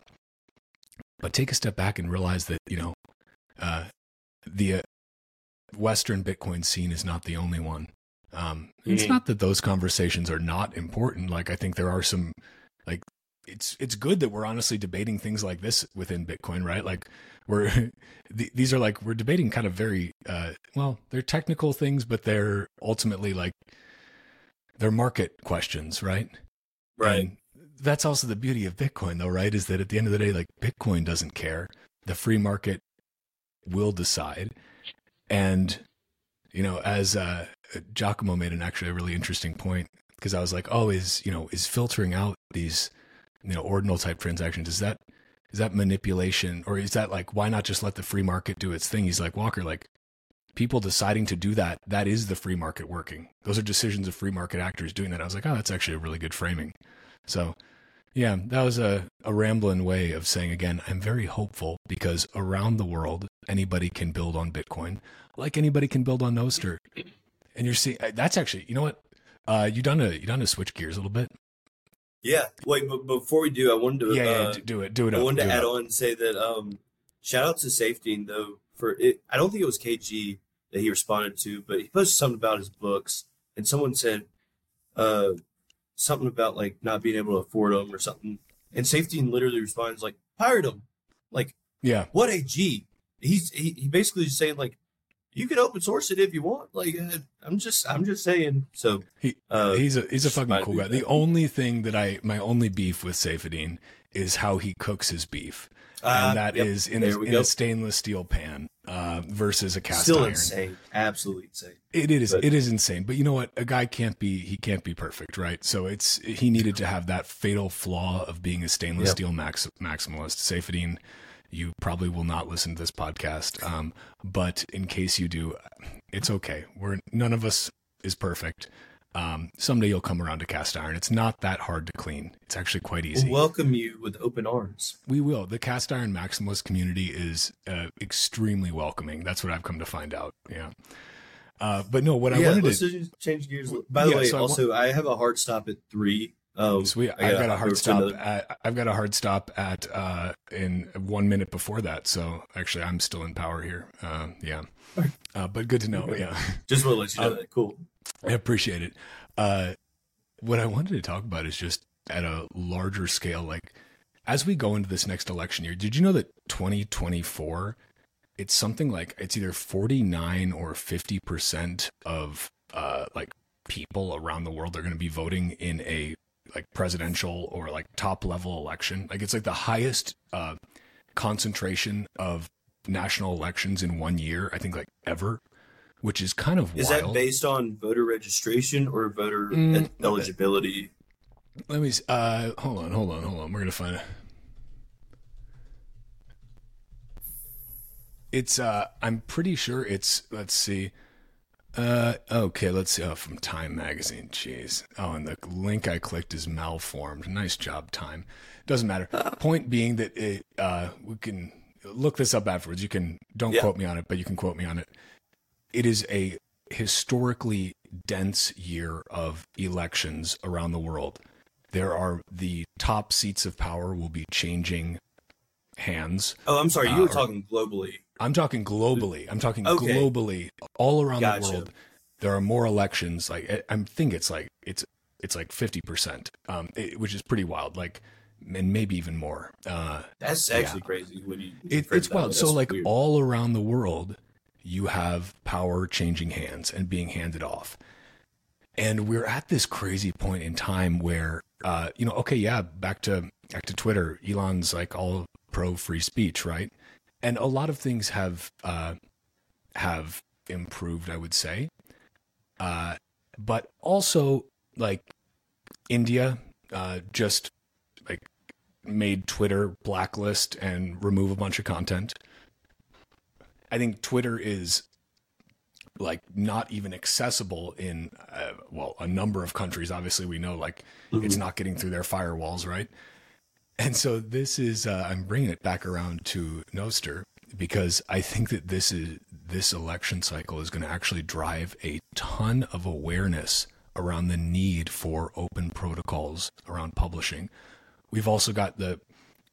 but take a step back and realize that you know uh, the uh, Western Bitcoin scene is not the only one. Um, mm-hmm. It's not that those conversations are not important. Like I think there are some, like it's it's good that we're honestly debating things like this within Bitcoin, right? Like we're these are like we're debating kind of very uh, well, they're technical things, but they're ultimately like they're market questions, right? Right. And that's also the beauty of Bitcoin, though, right? Is that at the end of the day, like Bitcoin doesn't care. The free market will decide. And, you know, as uh, Giacomo made an actually a really interesting point, because I was like, oh, is, you know, is filtering out these, you know, ordinal type transactions, is that, is that manipulation or is that like, why not just let the free market do its thing? He's like, Walker, like, people deciding to do that, that is the free market working. Those are decisions of free market actors doing that. I was like, oh, that's actually a really good framing. So, yeah, that was a, a rambling way of saying, again, I'm very hopeful because around the world, anybody can build on Bitcoin like anybody can build on Nostr. And you're seeing that's actually, you know what? Uh, you done to you done to switch gears a little bit. Yeah. Wait, but before we do, I wanted to yeah, uh, yeah do it, do it. I wanted to add on and say that um, shout out to Saifedean though for it. I don't think it was KG that he responded to, but he posted something about his books, and someone said uh, something about like not being able to afford them or something. And Saifedean literally responds like, "Pirate them." Like, yeah, what a G. He's he, he basically is saying like, you can open source it if you want. Like, uh, I'm just I'm just saying. So he uh, he's a he's a fucking cool guy. The only thing that I my only beef with Saifedean is how he cooks his beef and uh, that yep. is in, a, in a, stainless steel pan uh, versus a cast Still iron. insane, absolutely insane. It, it is but, it is insane. But you know what? A guy can't be he can't be perfect, right? So it's he needed to have that fatal flaw of being a stainless yep. steel max, maximalist. Saifedean, you probably will not listen to this podcast, um, but in case you do, it's okay. We're none of us is perfect. Um, someday you'll come around to cast iron. It's not that hard to clean. It's actually quite easy. We'll welcome you with open arms. We will. The cast iron maximalist community is uh, extremely welcoming. That's what I've come to find out. Yeah. Uh, but no, what I wanted let's to change gears. By the Yeah, way, so I wa- also I have a hard stop at three. Um, Sweet. I I've gotta got a hard stop. another- At, I've got a hard stop at uh, in one minute before that. So actually, I'm still in power here. Um, yeah, uh, but good to know. Yeah, Just want to let you know Um, that. Cool. I appreciate it. Uh, what I wanted to talk about is just at a larger scale. Like as we go into this next election year, did you know that 2024? It's something like it's either 49 or 50 percent of uh, like people around the world are going to be voting in a like presidential or like top level election. Like it's like the highest uh, concentration of national elections in one year. I think like ever, which is kind of Is wild. that based on voter registration or voter Mm, eligibility? Let me. Uh, hold on, hold on, hold on. We're gonna find it. It's. Uh, I'm pretty sure it's. Let's see. Uh, okay, let's see. Oh, from Time Magazine. Jeez. Oh, and the link I clicked is malformed. Nice job, Time. Doesn't matter. Point being that it. Uh, we can look this up afterwards. You can. Don't Yeah. quote me on it, but you can quote me on it. It is a historically dense year of elections around the world there are the top seats of power will be changing hands. Oh, I'm sorry. You Uh, were or- talking globally. I'm talking globally. I'm talking Okay. globally all around Gotcha. the world. There are more elections. Like I- I think it's like it's it's like 50 percent, um, it- which is pretty wild. Like and maybe even more. Uh, That's actually crazy when you. it, it's that wild. So like weird. all around the world, you have power changing hands and being handed off. And we're at this crazy point in time where, uh, you know, okay, yeah, back to back to Twitter. Elon's like all pro free speech, right? And a lot of things have uh, have improved, I would say. Uh, but also, like India, uh, just like made Twitter blacklist and remove a bunch of content. I think Twitter is like not even accessible in uh, well a number of countries. Obviously, we know like it's not getting through their firewalls, right? And so this is uh, I'm bringing it back around to Nostr because I think that this is this election cycle is going to actually drive a ton of awareness around the need for open protocols around publishing. We've also got the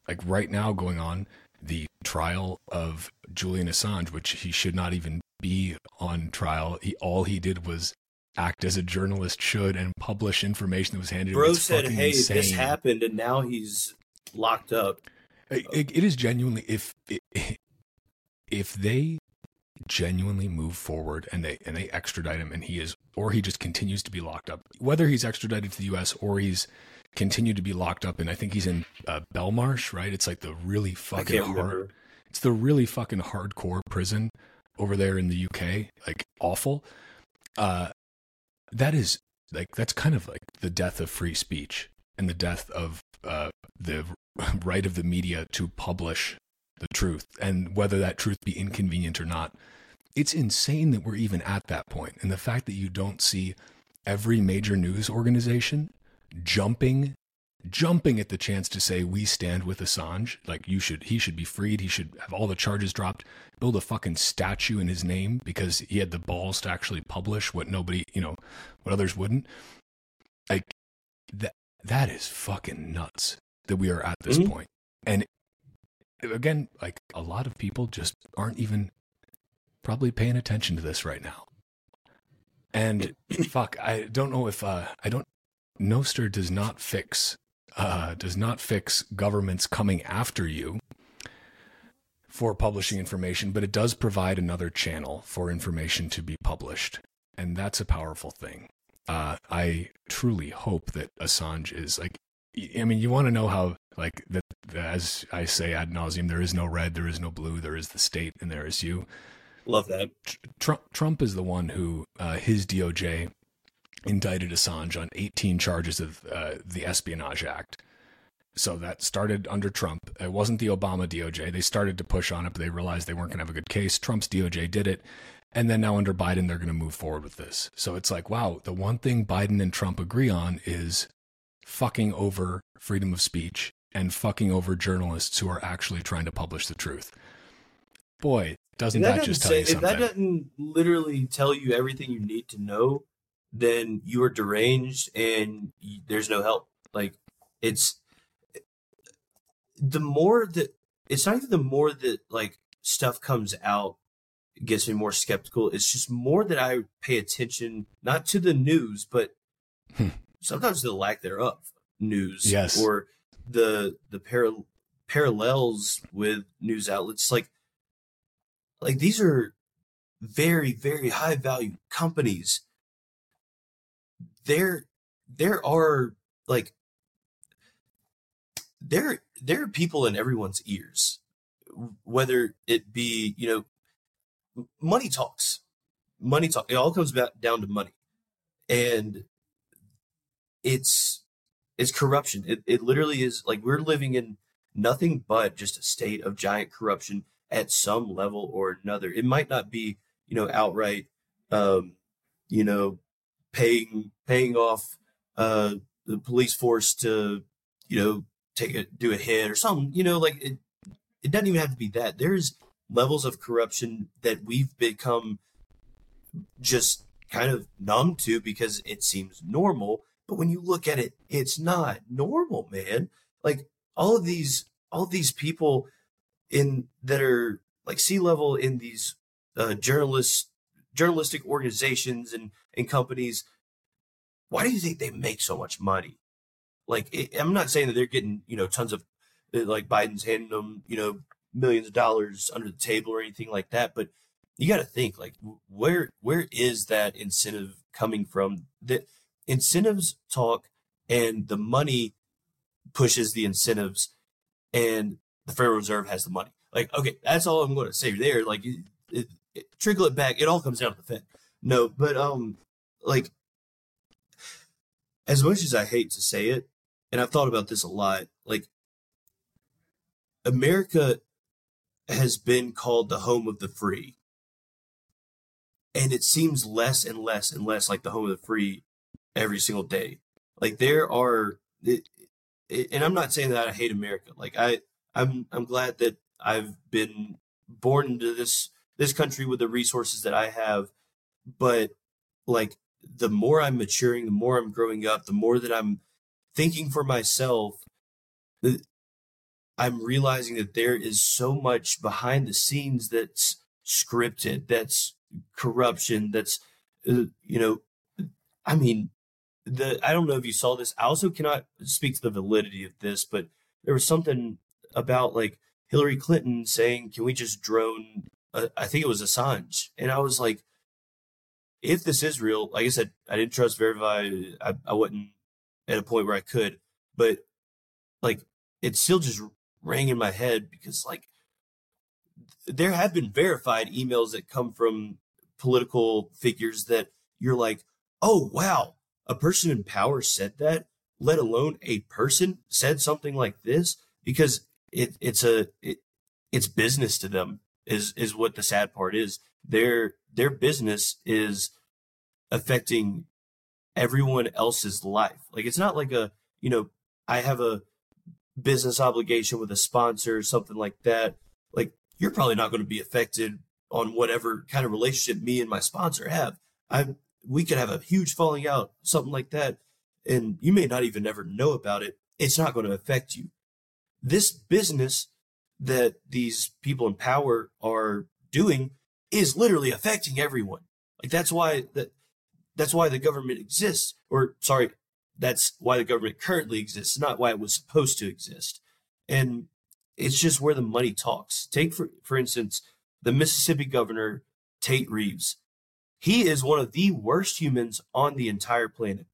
like right now going on the trial of Julian Assange, which he should not even be on trial. He all he did was act as a journalist should and publish information that was handed to him. Bro said, "Hey, this happened, and now he's locked up." It, it- it is genuinely if if they genuinely move forward and they and they extradite him and he is or he just continues to be locked up whether he's extradited to the US or he's continued to be locked up and I think he's in uh, Belmarsh right? It's like the really fucking hard remember. it's the really fucking hardcore prison over there in the UK like awful. Uh that is like that's kind of like the death of free speech and the death of uh the right of the media to publish the truth and whether that truth be inconvenient or not. It's insane that we're even at that point and the fact that you don't see every major news organization jumping jumping at the chance to say we stand with Assange. Like you should he should be freed. He should have all the charges dropped. Build a fucking statue in his name because he had the balls to actually publish what nobody you know what others wouldn't. Like that that is fucking nuts that we are at this Mhm. point. and again like a lot of people just aren't even probably paying attention to this right now. And fuck i don't know if uh i don't Nostr does not fix uh, does not fix governments coming after you for publishing information, but it does provide another channel for information to be published, and that's a powerful thing. Uh, I truly hope that Assange is like. I mean, you want to know how like that. As I say ad nauseum, there is no red, there is no blue, there is the state, and there is you. Love that. Trump, Trump is the one who uh, his DOJ indicted Assange on 18 charges of uh, the Espionage Act. So that started under Trump. It wasn't the Obama DOJ. They started to push on it, but they realized they weren't going to have a good case. Trump's DOJ did it. And then now under Biden, they're going to move forward with this. So it's like, wow, the one thing Biden and Trump agree on is fucking over freedom of speech and fucking over journalists who are actually trying to publish the truth. Boy, doesn't that, that just tell say, you something? If that doesn't literally tell you everything you need to know, then you are deranged and you, there's no help. Like it's the more that it's not even the more that like stuff comes out gets me more skeptical. It's just more that I pay attention not to the news, but hmm. sometimes the lack thereof news. Yes. Or the the para- parallels with news outlets. Like like these are very, very high value companies. There there are like there there are people in everyone's ears whether it be you know money talks. Money talk it all comes back down to money. And it's it's corruption. It, it literally is like we're living in nothing but just a state of giant corruption at some level or another. It might not be you know outright um you know paying paying off uh the police force to you know take a do a hit or something you know like it, it doesn't even have to be that. There's levels of corruption that we've become just kind of numb to because it seems normal. But when you look at it, it's not normal, man. Like all of these, all of these people in that are like C-level in these uh, journalists, journalistic organizations and and companies. Why do you think they make so much money? Like, it, I'm not saying that they're getting you know tons of like Biden's handing them, you know, millions of dollars under the table or anything like that. But you got to think like where where is that incentive coming from? That incentives talk and the money pushes the incentives, and the Federal Reserve has the money. Like okay, that's all I'm going to say there. Like it, it, trickle it back. It all comes down to the Fed. No, but um, like as much as I hate to say it, and I've thought about this a lot, like America has been called the home of the free. And it seems less and less and less like the home of the free every single day. Like there are, it, it, and I'm not saying that I hate America. Like I, I'm, I'm glad that I've been born into this this country with the resources that I have. But like the more I'm maturing, the more I'm growing up, the more that I'm thinking for myself, I'm realizing that there is so much behind the scenes that's scripted, that's corruption, that's, uh, you know, I mean, the I don't know if you saw this. I also cannot speak to the validity of this, but there was something about like Hillary Clinton saying, "Can we just drone?" Uh, I think it was Assange, and I was like, "If this is real, like I said, I didn't trust verify. I, I wasn't at a point where I could, but like it still just rang in my head because like there have been verified emails that come from political figures that you're like, oh wow, a person in power said that, let alone a person said something like this because it it's a it, it's business to them is is what the sad part is. Their their business is affecting everyone else's life. Like it's not like a you know I have a business obligation with a sponsor, or something like that, like you're probably not going to be affected on whatever kind of relationship me and my sponsor have. I we could have a huge falling out, something like that, and you may not even ever know about it. It's not going to affect you. This business that these people in power are doing is literally affecting everyone. Like that's why that that's why the government exists. Or sorry, that's why the government currently exists, not why it was supposed to exist. And it's just where the money talks. Take for for instance, the Mississippi governor Tate Reeves. He is one of the worst humans on the entire planet.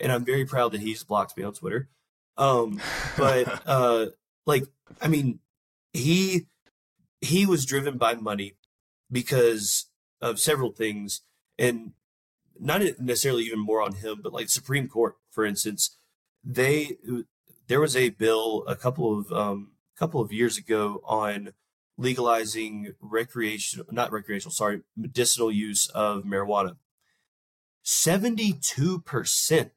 And I'm very proud that he's blocked me on Twitter. Um, but uh, like I mean, he he was driven by money because of several things and not necessarily even more on him, but like Supreme Court, for instance, they there was a bill a couple of um, couple of years ago on legalizing recreational, not recreational, sorry, medicinal use of marijuana. 72%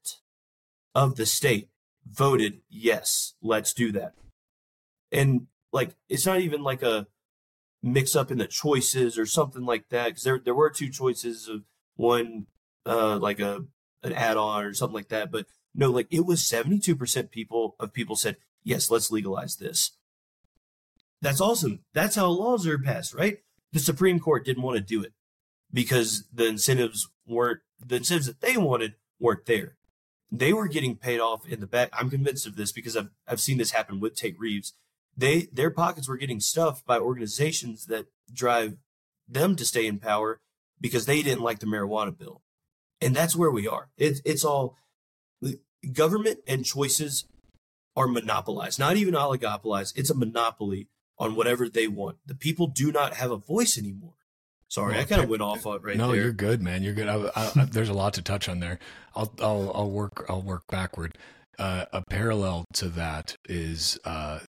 of the state voted yes, let's do that. And like, it's not even like a mix up in the choices or something like that. Cause there, there were two choices of one, uh, like a, an add on or something like that. But no, like it was 72% people of people said, yes, let's legalize this. That's awesome. That's how laws are passed, right? The Supreme Court didn't want to do it because the incentives weren't the incentives that they wanted weren't there. They were getting paid off in the back. I'm convinced of this because I've I've seen this happen with Tate Reeves. They their pockets were getting stuffed by organizations that drive them to stay in power because they didn't like the marijuana bill. And that's where we are. It's it's all government and choices are monopolized, not even oligopolized. It's a monopoly on whatever they want. The people do not have a voice anymore. Sorry, well, I kind of went off on right no, there. No, you're good, man. You're good. I, I, there's a lot to touch on there. I'll, I'll, I'll work, I'll work backward. Uh, a parallel to that is uh,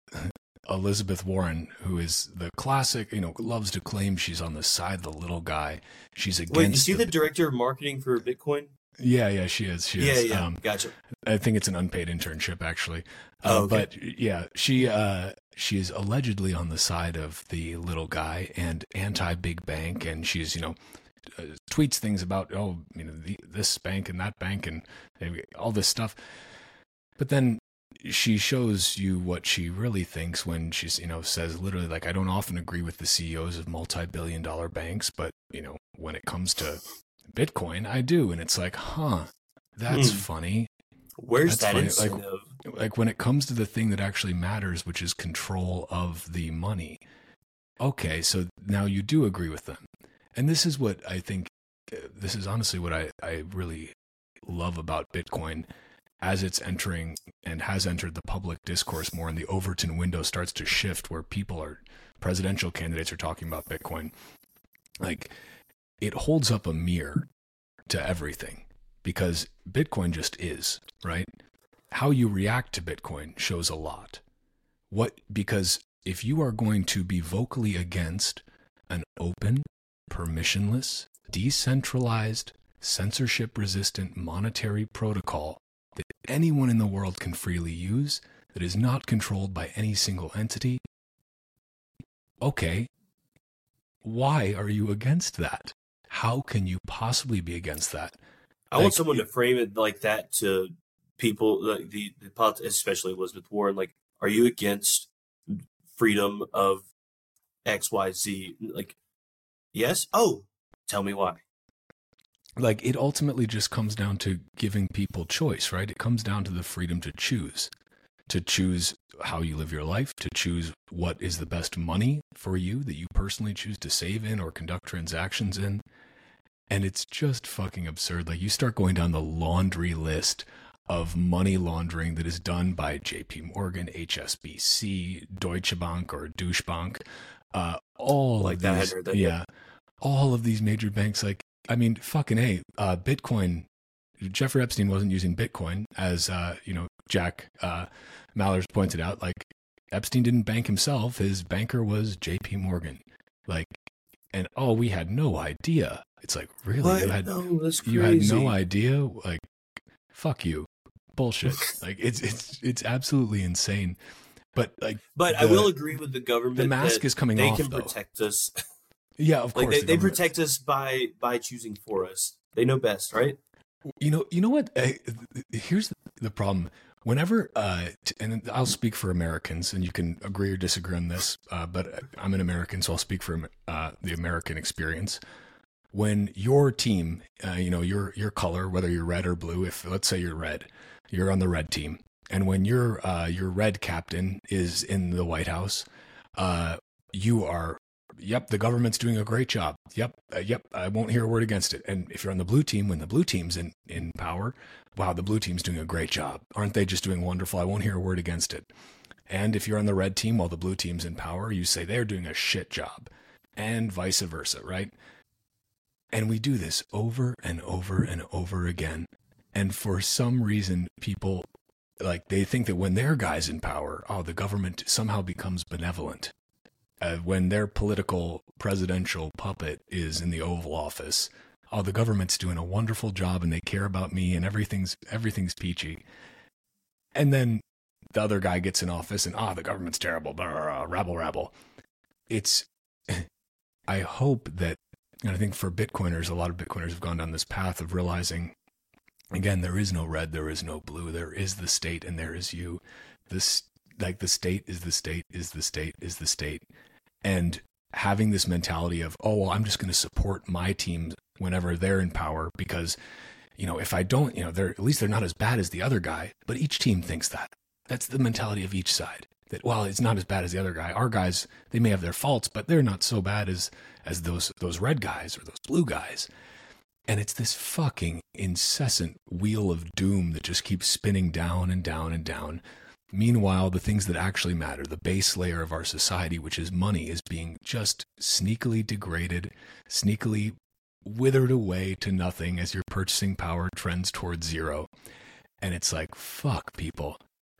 Elizabeth Warren, who is the classic, you know, loves to claim she's on the side of the little guy. She's against. Wait, is she the, the director of marketing for Bitcoin? Yeah, yeah, she is. She yeah, is. Yeah, um, gotcha. I think it's an unpaid internship, actually. Uh, oh, okay. But yeah, she uh, she is allegedly on the side of the little guy and anti big bank, and she's you know uh, tweets things about oh you know the, this bank and that bank and all this stuff. But then she shows you what she really thinks when she's you know says literally like I don't often agree with the CEOs of multi-billion dollar banks, but you know when it comes to Bitcoin, I do. And it's like, huh, that's hmm. funny. Where's that's that funny. incentive? Like, like when it comes to the thing that actually matters, which is control of the money. Okay, so now you do agree with them. And this is what I think, uh, this is honestly what I, I really love about Bitcoin as it's entering and has entered the public discourse more and the Overton window starts to shift where people are, presidential candidates are talking about Bitcoin. Like, it holds up a mirror to everything because Bitcoin just is, right? How you react to Bitcoin shows a lot. What because if you are going to be vocally against an open, permissionless, decentralized, censorship resistant monetary protocol that anyone in the world can freely use, that is not controlled by any single entity, okay, why are you against that? How can you possibly be against that? I like, want someone to frame it like that to people, like the, the especially Elizabeth Warren. Like, are you against freedom of X, Y, Z? Like, yes. Oh, tell me why. Like, it ultimately just comes down to giving people choice, right? It comes down to the freedom to choose, to choose how you live your life, to choose what is the best money for you that you personally choose to save in or conduct transactions in. And it's just fucking absurd. Like you start going down the laundry list of money laundering that is done by JP Morgan, HSBC, Deutsche Bank or Douche Bank. Uh, all like that, these, that, yeah, all of these major banks. Like, I mean, fucking a, uh, Bitcoin. Jeffrey Epstein wasn't using Bitcoin, as uh, you know, Jack uh, Mallers pointed out. Like, Epstein didn't bank himself; his banker was J.P. Morgan. Like, and oh, we had no idea it's like really what? you had no, you had no idea. Like fuck you, bullshit. like it's it's it's absolutely insane. But like, but the, I will agree with the government. The mask is coming they off. They can though. protect us. Yeah, of course. Like they, the they protect us by by choosing for us. They know best, right? You know. You know what? I, here's the problem. Whenever, uh, and I'll speak for Americans, and you can agree or disagree on this, uh, but I'm an American, so I'll speak for uh, the American experience when your team, uh, you know, your your color, whether you're red or blue, if let's say you're red, you're on the red team, and when your uh, your red captain is in the White House, uh, you are, yep, the government's doing a great job. Yep, uh, yep, I won't hear a word against it. And if you're on the blue team, when the blue team's in in power, wow, the blue team's doing a great job. Aren't they just doing wonderful? I won't hear a word against it. And if you're on the red team while the blue team's in power, you say they're doing a shit job, and vice versa, right? And we do this over and over and over again. And for some reason, people like they think that when their guy's in power, oh, the government somehow becomes benevolent. Uh, when their political presidential puppet is in the Oval Office. Oh, the government's doing a wonderful job and they care about me and everything's everything's peachy. And then the other guy gets in office and ah, the government's terrible, blah, blah, blah, rabble, rabble. It's, I hope that, and I think for Bitcoiners, a lot of Bitcoiners have gone down this path of realizing, again, there is no red, there is no blue, there is the state and there is you. This, like the state is the state is the state is the state. And having this mentality of, oh, well, I'm just going to support my team whenever they're in power because, you know, if I don't, you know, they're at least they're not as bad as the other guy. But each team thinks that. That's the mentality of each side. That well, it's not as bad as the other guy. Our guys, they may have their faults, but they're not so bad as as those those red guys or those blue guys. And it's this fucking incessant wheel of doom that just keeps spinning down and down and down. Meanwhile, the things that actually matter, the base layer of our society, which is money, is being just sneakily degraded, sneakily withered away to nothing as your purchasing power trends towards zero. And it's like, fuck, people.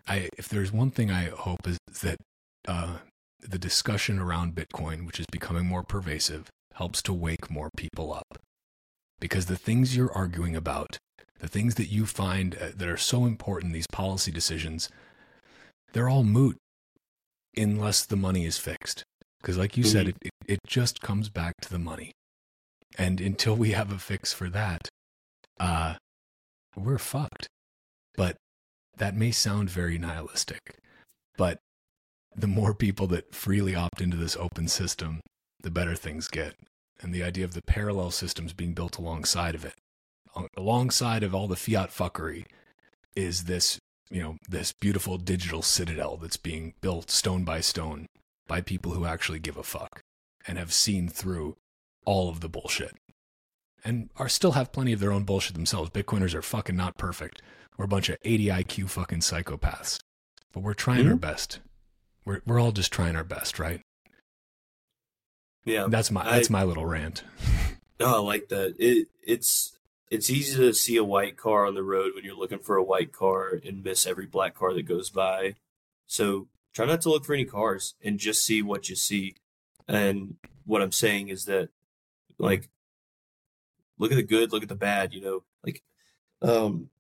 I if there's one thing I hope is that uh, the discussion around Bitcoin, which is becoming more pervasive, helps to wake more people up. Because the things you're arguing about, the things that you find uh, that are so important, these policy decisions, they're all moot unless the money is fixed. Because, like you mm-hmm. said, it, it, it just comes back to the money. And until we have a fix for that, uh, we're fucked. But that may sound very nihilistic, but the more people that freely opt into this open system, the better things get. And the idea of the parallel systems being built alongside of it, alongside of all the fiat fuckery, is this, you know, this beautiful digital citadel that's being built stone by stone by people who actually give a fuck and have seen through all of the bullshit and are still have plenty of their own bullshit themselves. Bitcoiners are fucking not perfect. We're a bunch of 80 IQ fucking psychopaths, but we're trying mm-hmm. our best. We're we're all just trying our best, right? Yeah, that's my that's I, my little rant. No, I like that. It it's it's easy to see a white car on the road when you're looking for a white car and miss every black car that goes by. So try not to look for any cars and just see what you see. And what I'm saying is that, like, look at the good, look at the bad. You know, like, um,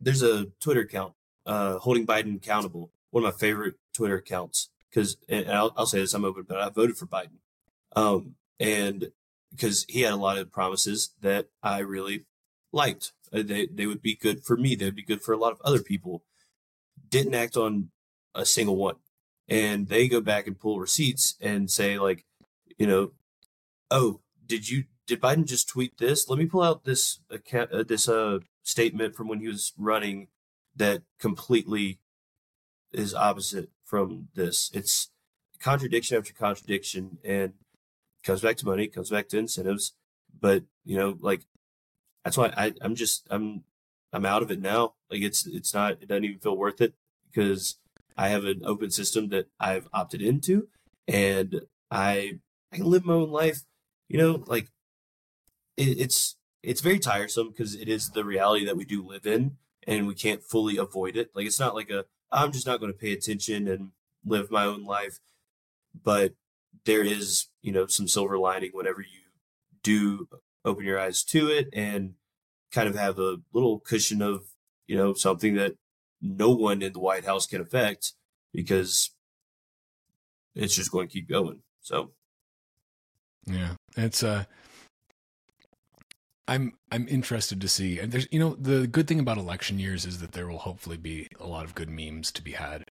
there's a Twitter account uh, holding Biden accountable. One of my favorite Twitter accounts because, and I'll, I'll, say this, I'm open, but I voted for Biden, um, and because he had a lot of promises that I really liked. Uh, they they would be good for me. They'd be good for a lot of other people. Didn't act on a single one, and they go back and pull receipts and say like, you know, oh, did you did Biden just tweet this? Let me pull out this account, uh, this uh statement from when he was running that completely is opposite from this. It's contradiction after contradiction and comes back to money, comes back to incentives. But, you know, like that's why I, I'm just I'm I'm out of it now. Like it's it's not it doesn't even feel worth it because I have an open system that I've opted into and I I can live my own life. You know, like it, it's it's very tiresome because it is the reality that we do live in and we can't fully avoid it. Like it's not like a I'm just not going to pay attention and live my own life, but there is, you know, some silver lining whenever you do open your eyes to it and kind of have a little cushion of, you know, something that no one in the White House can affect because it's just going to keep going. So yeah, it's uh I'm I'm interested to see. And there's you know the good thing about election years is that there will hopefully be a lot of good memes to be had.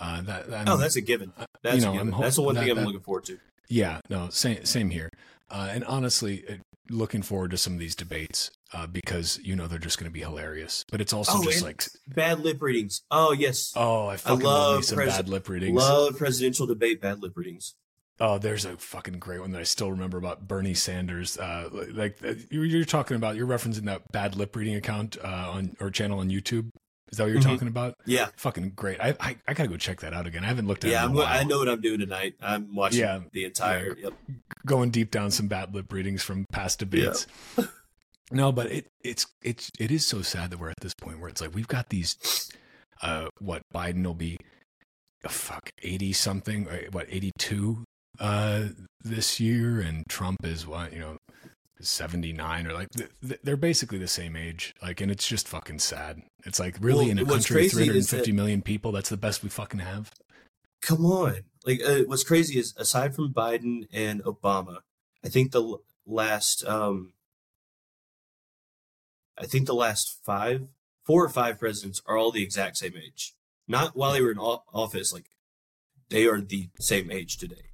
Uh, that, that oh, that's a given. Uh, that's you know, given. That's the one that, thing I'm looking forward to. Yeah, no, same same here. Uh, and honestly, looking forward to some of these debates uh, because you know they're just going to be hilarious. But it's also oh, just like bad lip readings. Oh yes. Oh, I fucking I love, love some pres- bad lip readings. Love presidential debate bad lip readings. Oh, there's a fucking great one that I still remember about Bernie Sanders. Uh, like uh, you're talking about, you're referencing that bad lip reading account uh, on or channel on YouTube. Is that what you're mm-hmm. talking about? Yeah, fucking great. I, I, I gotta go check that out again. I haven't looked at. Yeah, it i know what I'm doing tonight. I'm watching yeah, the entire. Yeah, yep. Going deep down some bad lip readings from past debates. Yeah. no, but it it's it's it is so sad that we're at this point where it's like we've got these. Uh, what Biden will be, oh, fuck, eighty something, what eighty two uh, this year, and Trump is what you know, seventy nine or like they're basically the same age. Like, and it's just fucking sad. It's like really Well, in a country of crazy three hundred is fifty that- million people, that's the best we fucking have. Come on. Like, uh, what's crazy is aside from Biden and Obama, I think the last, um, I think the last five, four or five presidents are all the exact same age. Not while they were in office, like they are the same age today.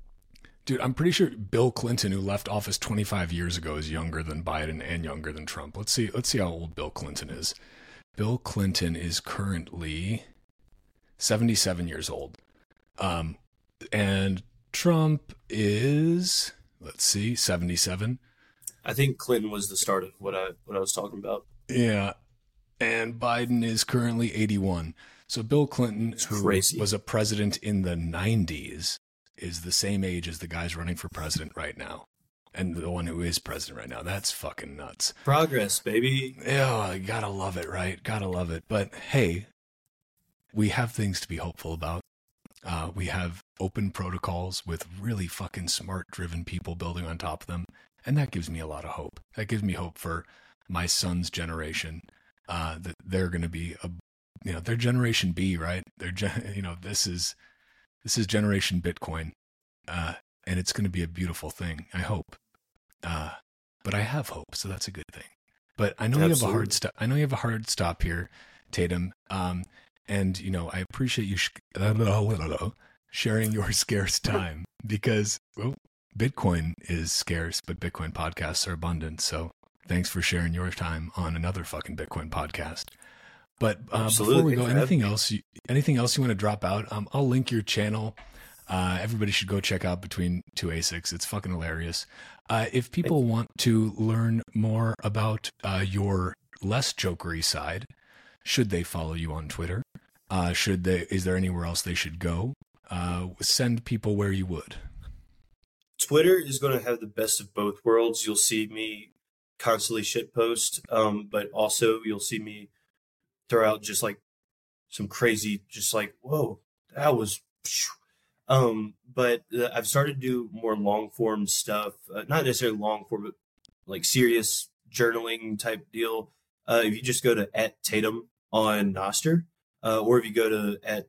Dude, I'm pretty sure Bill Clinton, who left office 25 years ago, is younger than Biden and younger than Trump. Let's see. Let's see how old Bill Clinton is. Bill Clinton is currently 77 years old, um, and Trump is let's see, 77. I think Clinton was the start of what I what I was talking about. Yeah, and Biden is currently 81. So Bill Clinton, who was a president in the 90s, is the same age as the guys running for president right now, and the one who is president right now. That's fucking nuts. Progress, baby. Oh, you gotta love it, right? Gotta love it. But hey, we have things to be hopeful about. Uh, we have open protocols with really fucking smart, driven people building on top of them, and that gives me a lot of hope. That gives me hope for my son's generation. Uh, that they're going to be a, you know, they're Generation B, right? They're, gen- you know, this is this is Generation Bitcoin, uh, and it's going to be a beautiful thing. I hope. Uh, but I have hope, so that's a good thing. But I know you have a hard stop. I know you have a hard stop here, Tatum. Um, and you know I appreciate you sh- sharing your scarce time because well, Bitcoin is scarce, but Bitcoin podcasts are abundant. So thanks for sharing your time on another fucking Bitcoin podcast. But uh, before we go, anything else? You, anything else you want to drop out? Um, I'll link your channel. Uh, everybody should go check out Between Two ASICs. It's fucking hilarious. Uh, if people want to learn more about uh, your less jokery side, should they follow you on Twitter? Uh, should they? Is there anywhere else they should go? Uh, send people where you would. Twitter is going to have the best of both worlds. You'll see me constantly shitpost, um, but also you'll see me throw out just like some crazy, just like whoa, that was. Um, but uh, I've started to do more long form stuff, uh, not necessarily long form, but like serious journaling type deal. Uh, if you just go to at Tatum on Nostr, uh, or if you go to at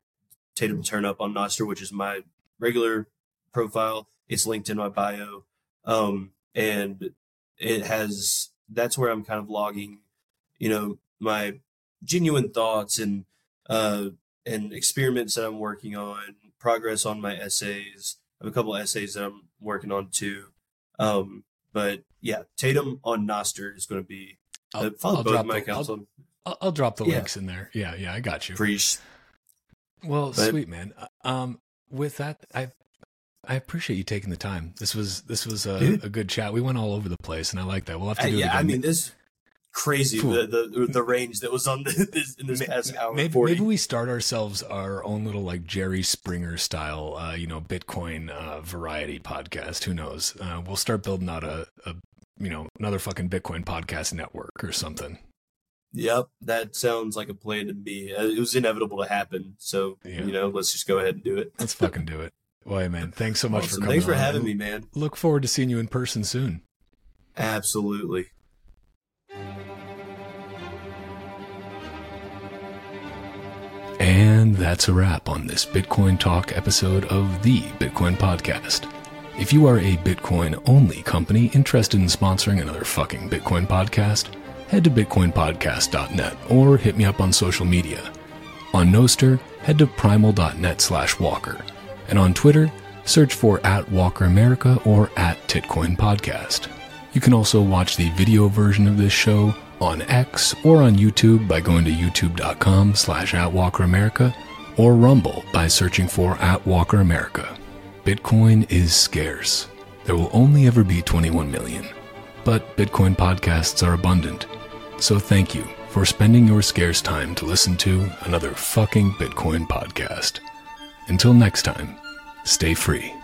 Tatum Turn Up on Nostr, which is my regular profile, it's linked in my bio. Um, and it has, that's where I'm kind of logging, you know, my genuine thoughts and, uh, and experiments that I'm working on, progress on my essays. I have a couple essays that I'm working on too. Um, but yeah, Tatum on Nostr is going to be, uh, follow both drop my accounts I'll, I'll, I'll drop the Yeah. links in there. Yeah, yeah, I got you. Preach. Well, But- sweet man. Um, with that, I I appreciate you taking the time. This was this was a, a good chat. We went all over the place, and I like that. We'll have Uh, to do it yeah, again. I mean, this crazy Cool. the, the the range that was on this in this past hour. maybe, 40. maybe we start ourselves our own little like Jerry Springer style, uh, you know, Bitcoin uh, variety podcast. Who knows? Uh, we'll start building out a, a you know another fucking Bitcoin podcast network or something. Yep, that sounds like a plan to me. Uh, It was inevitable to happen, so Yeah. you know, let's just go ahead and do it. Let's fucking do it. Boy, man, thanks so much for coming. Thanks for on. having me, man. Look forward to seeing you in person soon. Absolutely. And that's a wrap on this Bitcoin Talk episode of the Bitcoin Podcast. If you are a Bitcoin only company interested in sponsoring another fucking Bitcoin podcast, head to bitcoinpodcast.net or hit me up on social media. On Nostr, head to primal.net slash walker. And on Twitter, search for at Walker America or at Titcoin Podcast. You can also watch the video version of this show on X or on YouTube by going to youtube.com slash at Walker America or Rumble by searching for at Walker America. Bitcoin is scarce. There will only ever be 21 million. But Bitcoin podcasts are abundant. So thank you for spending your scarce time to listen to another fucking Bitcoin podcast. Until next time, stay free.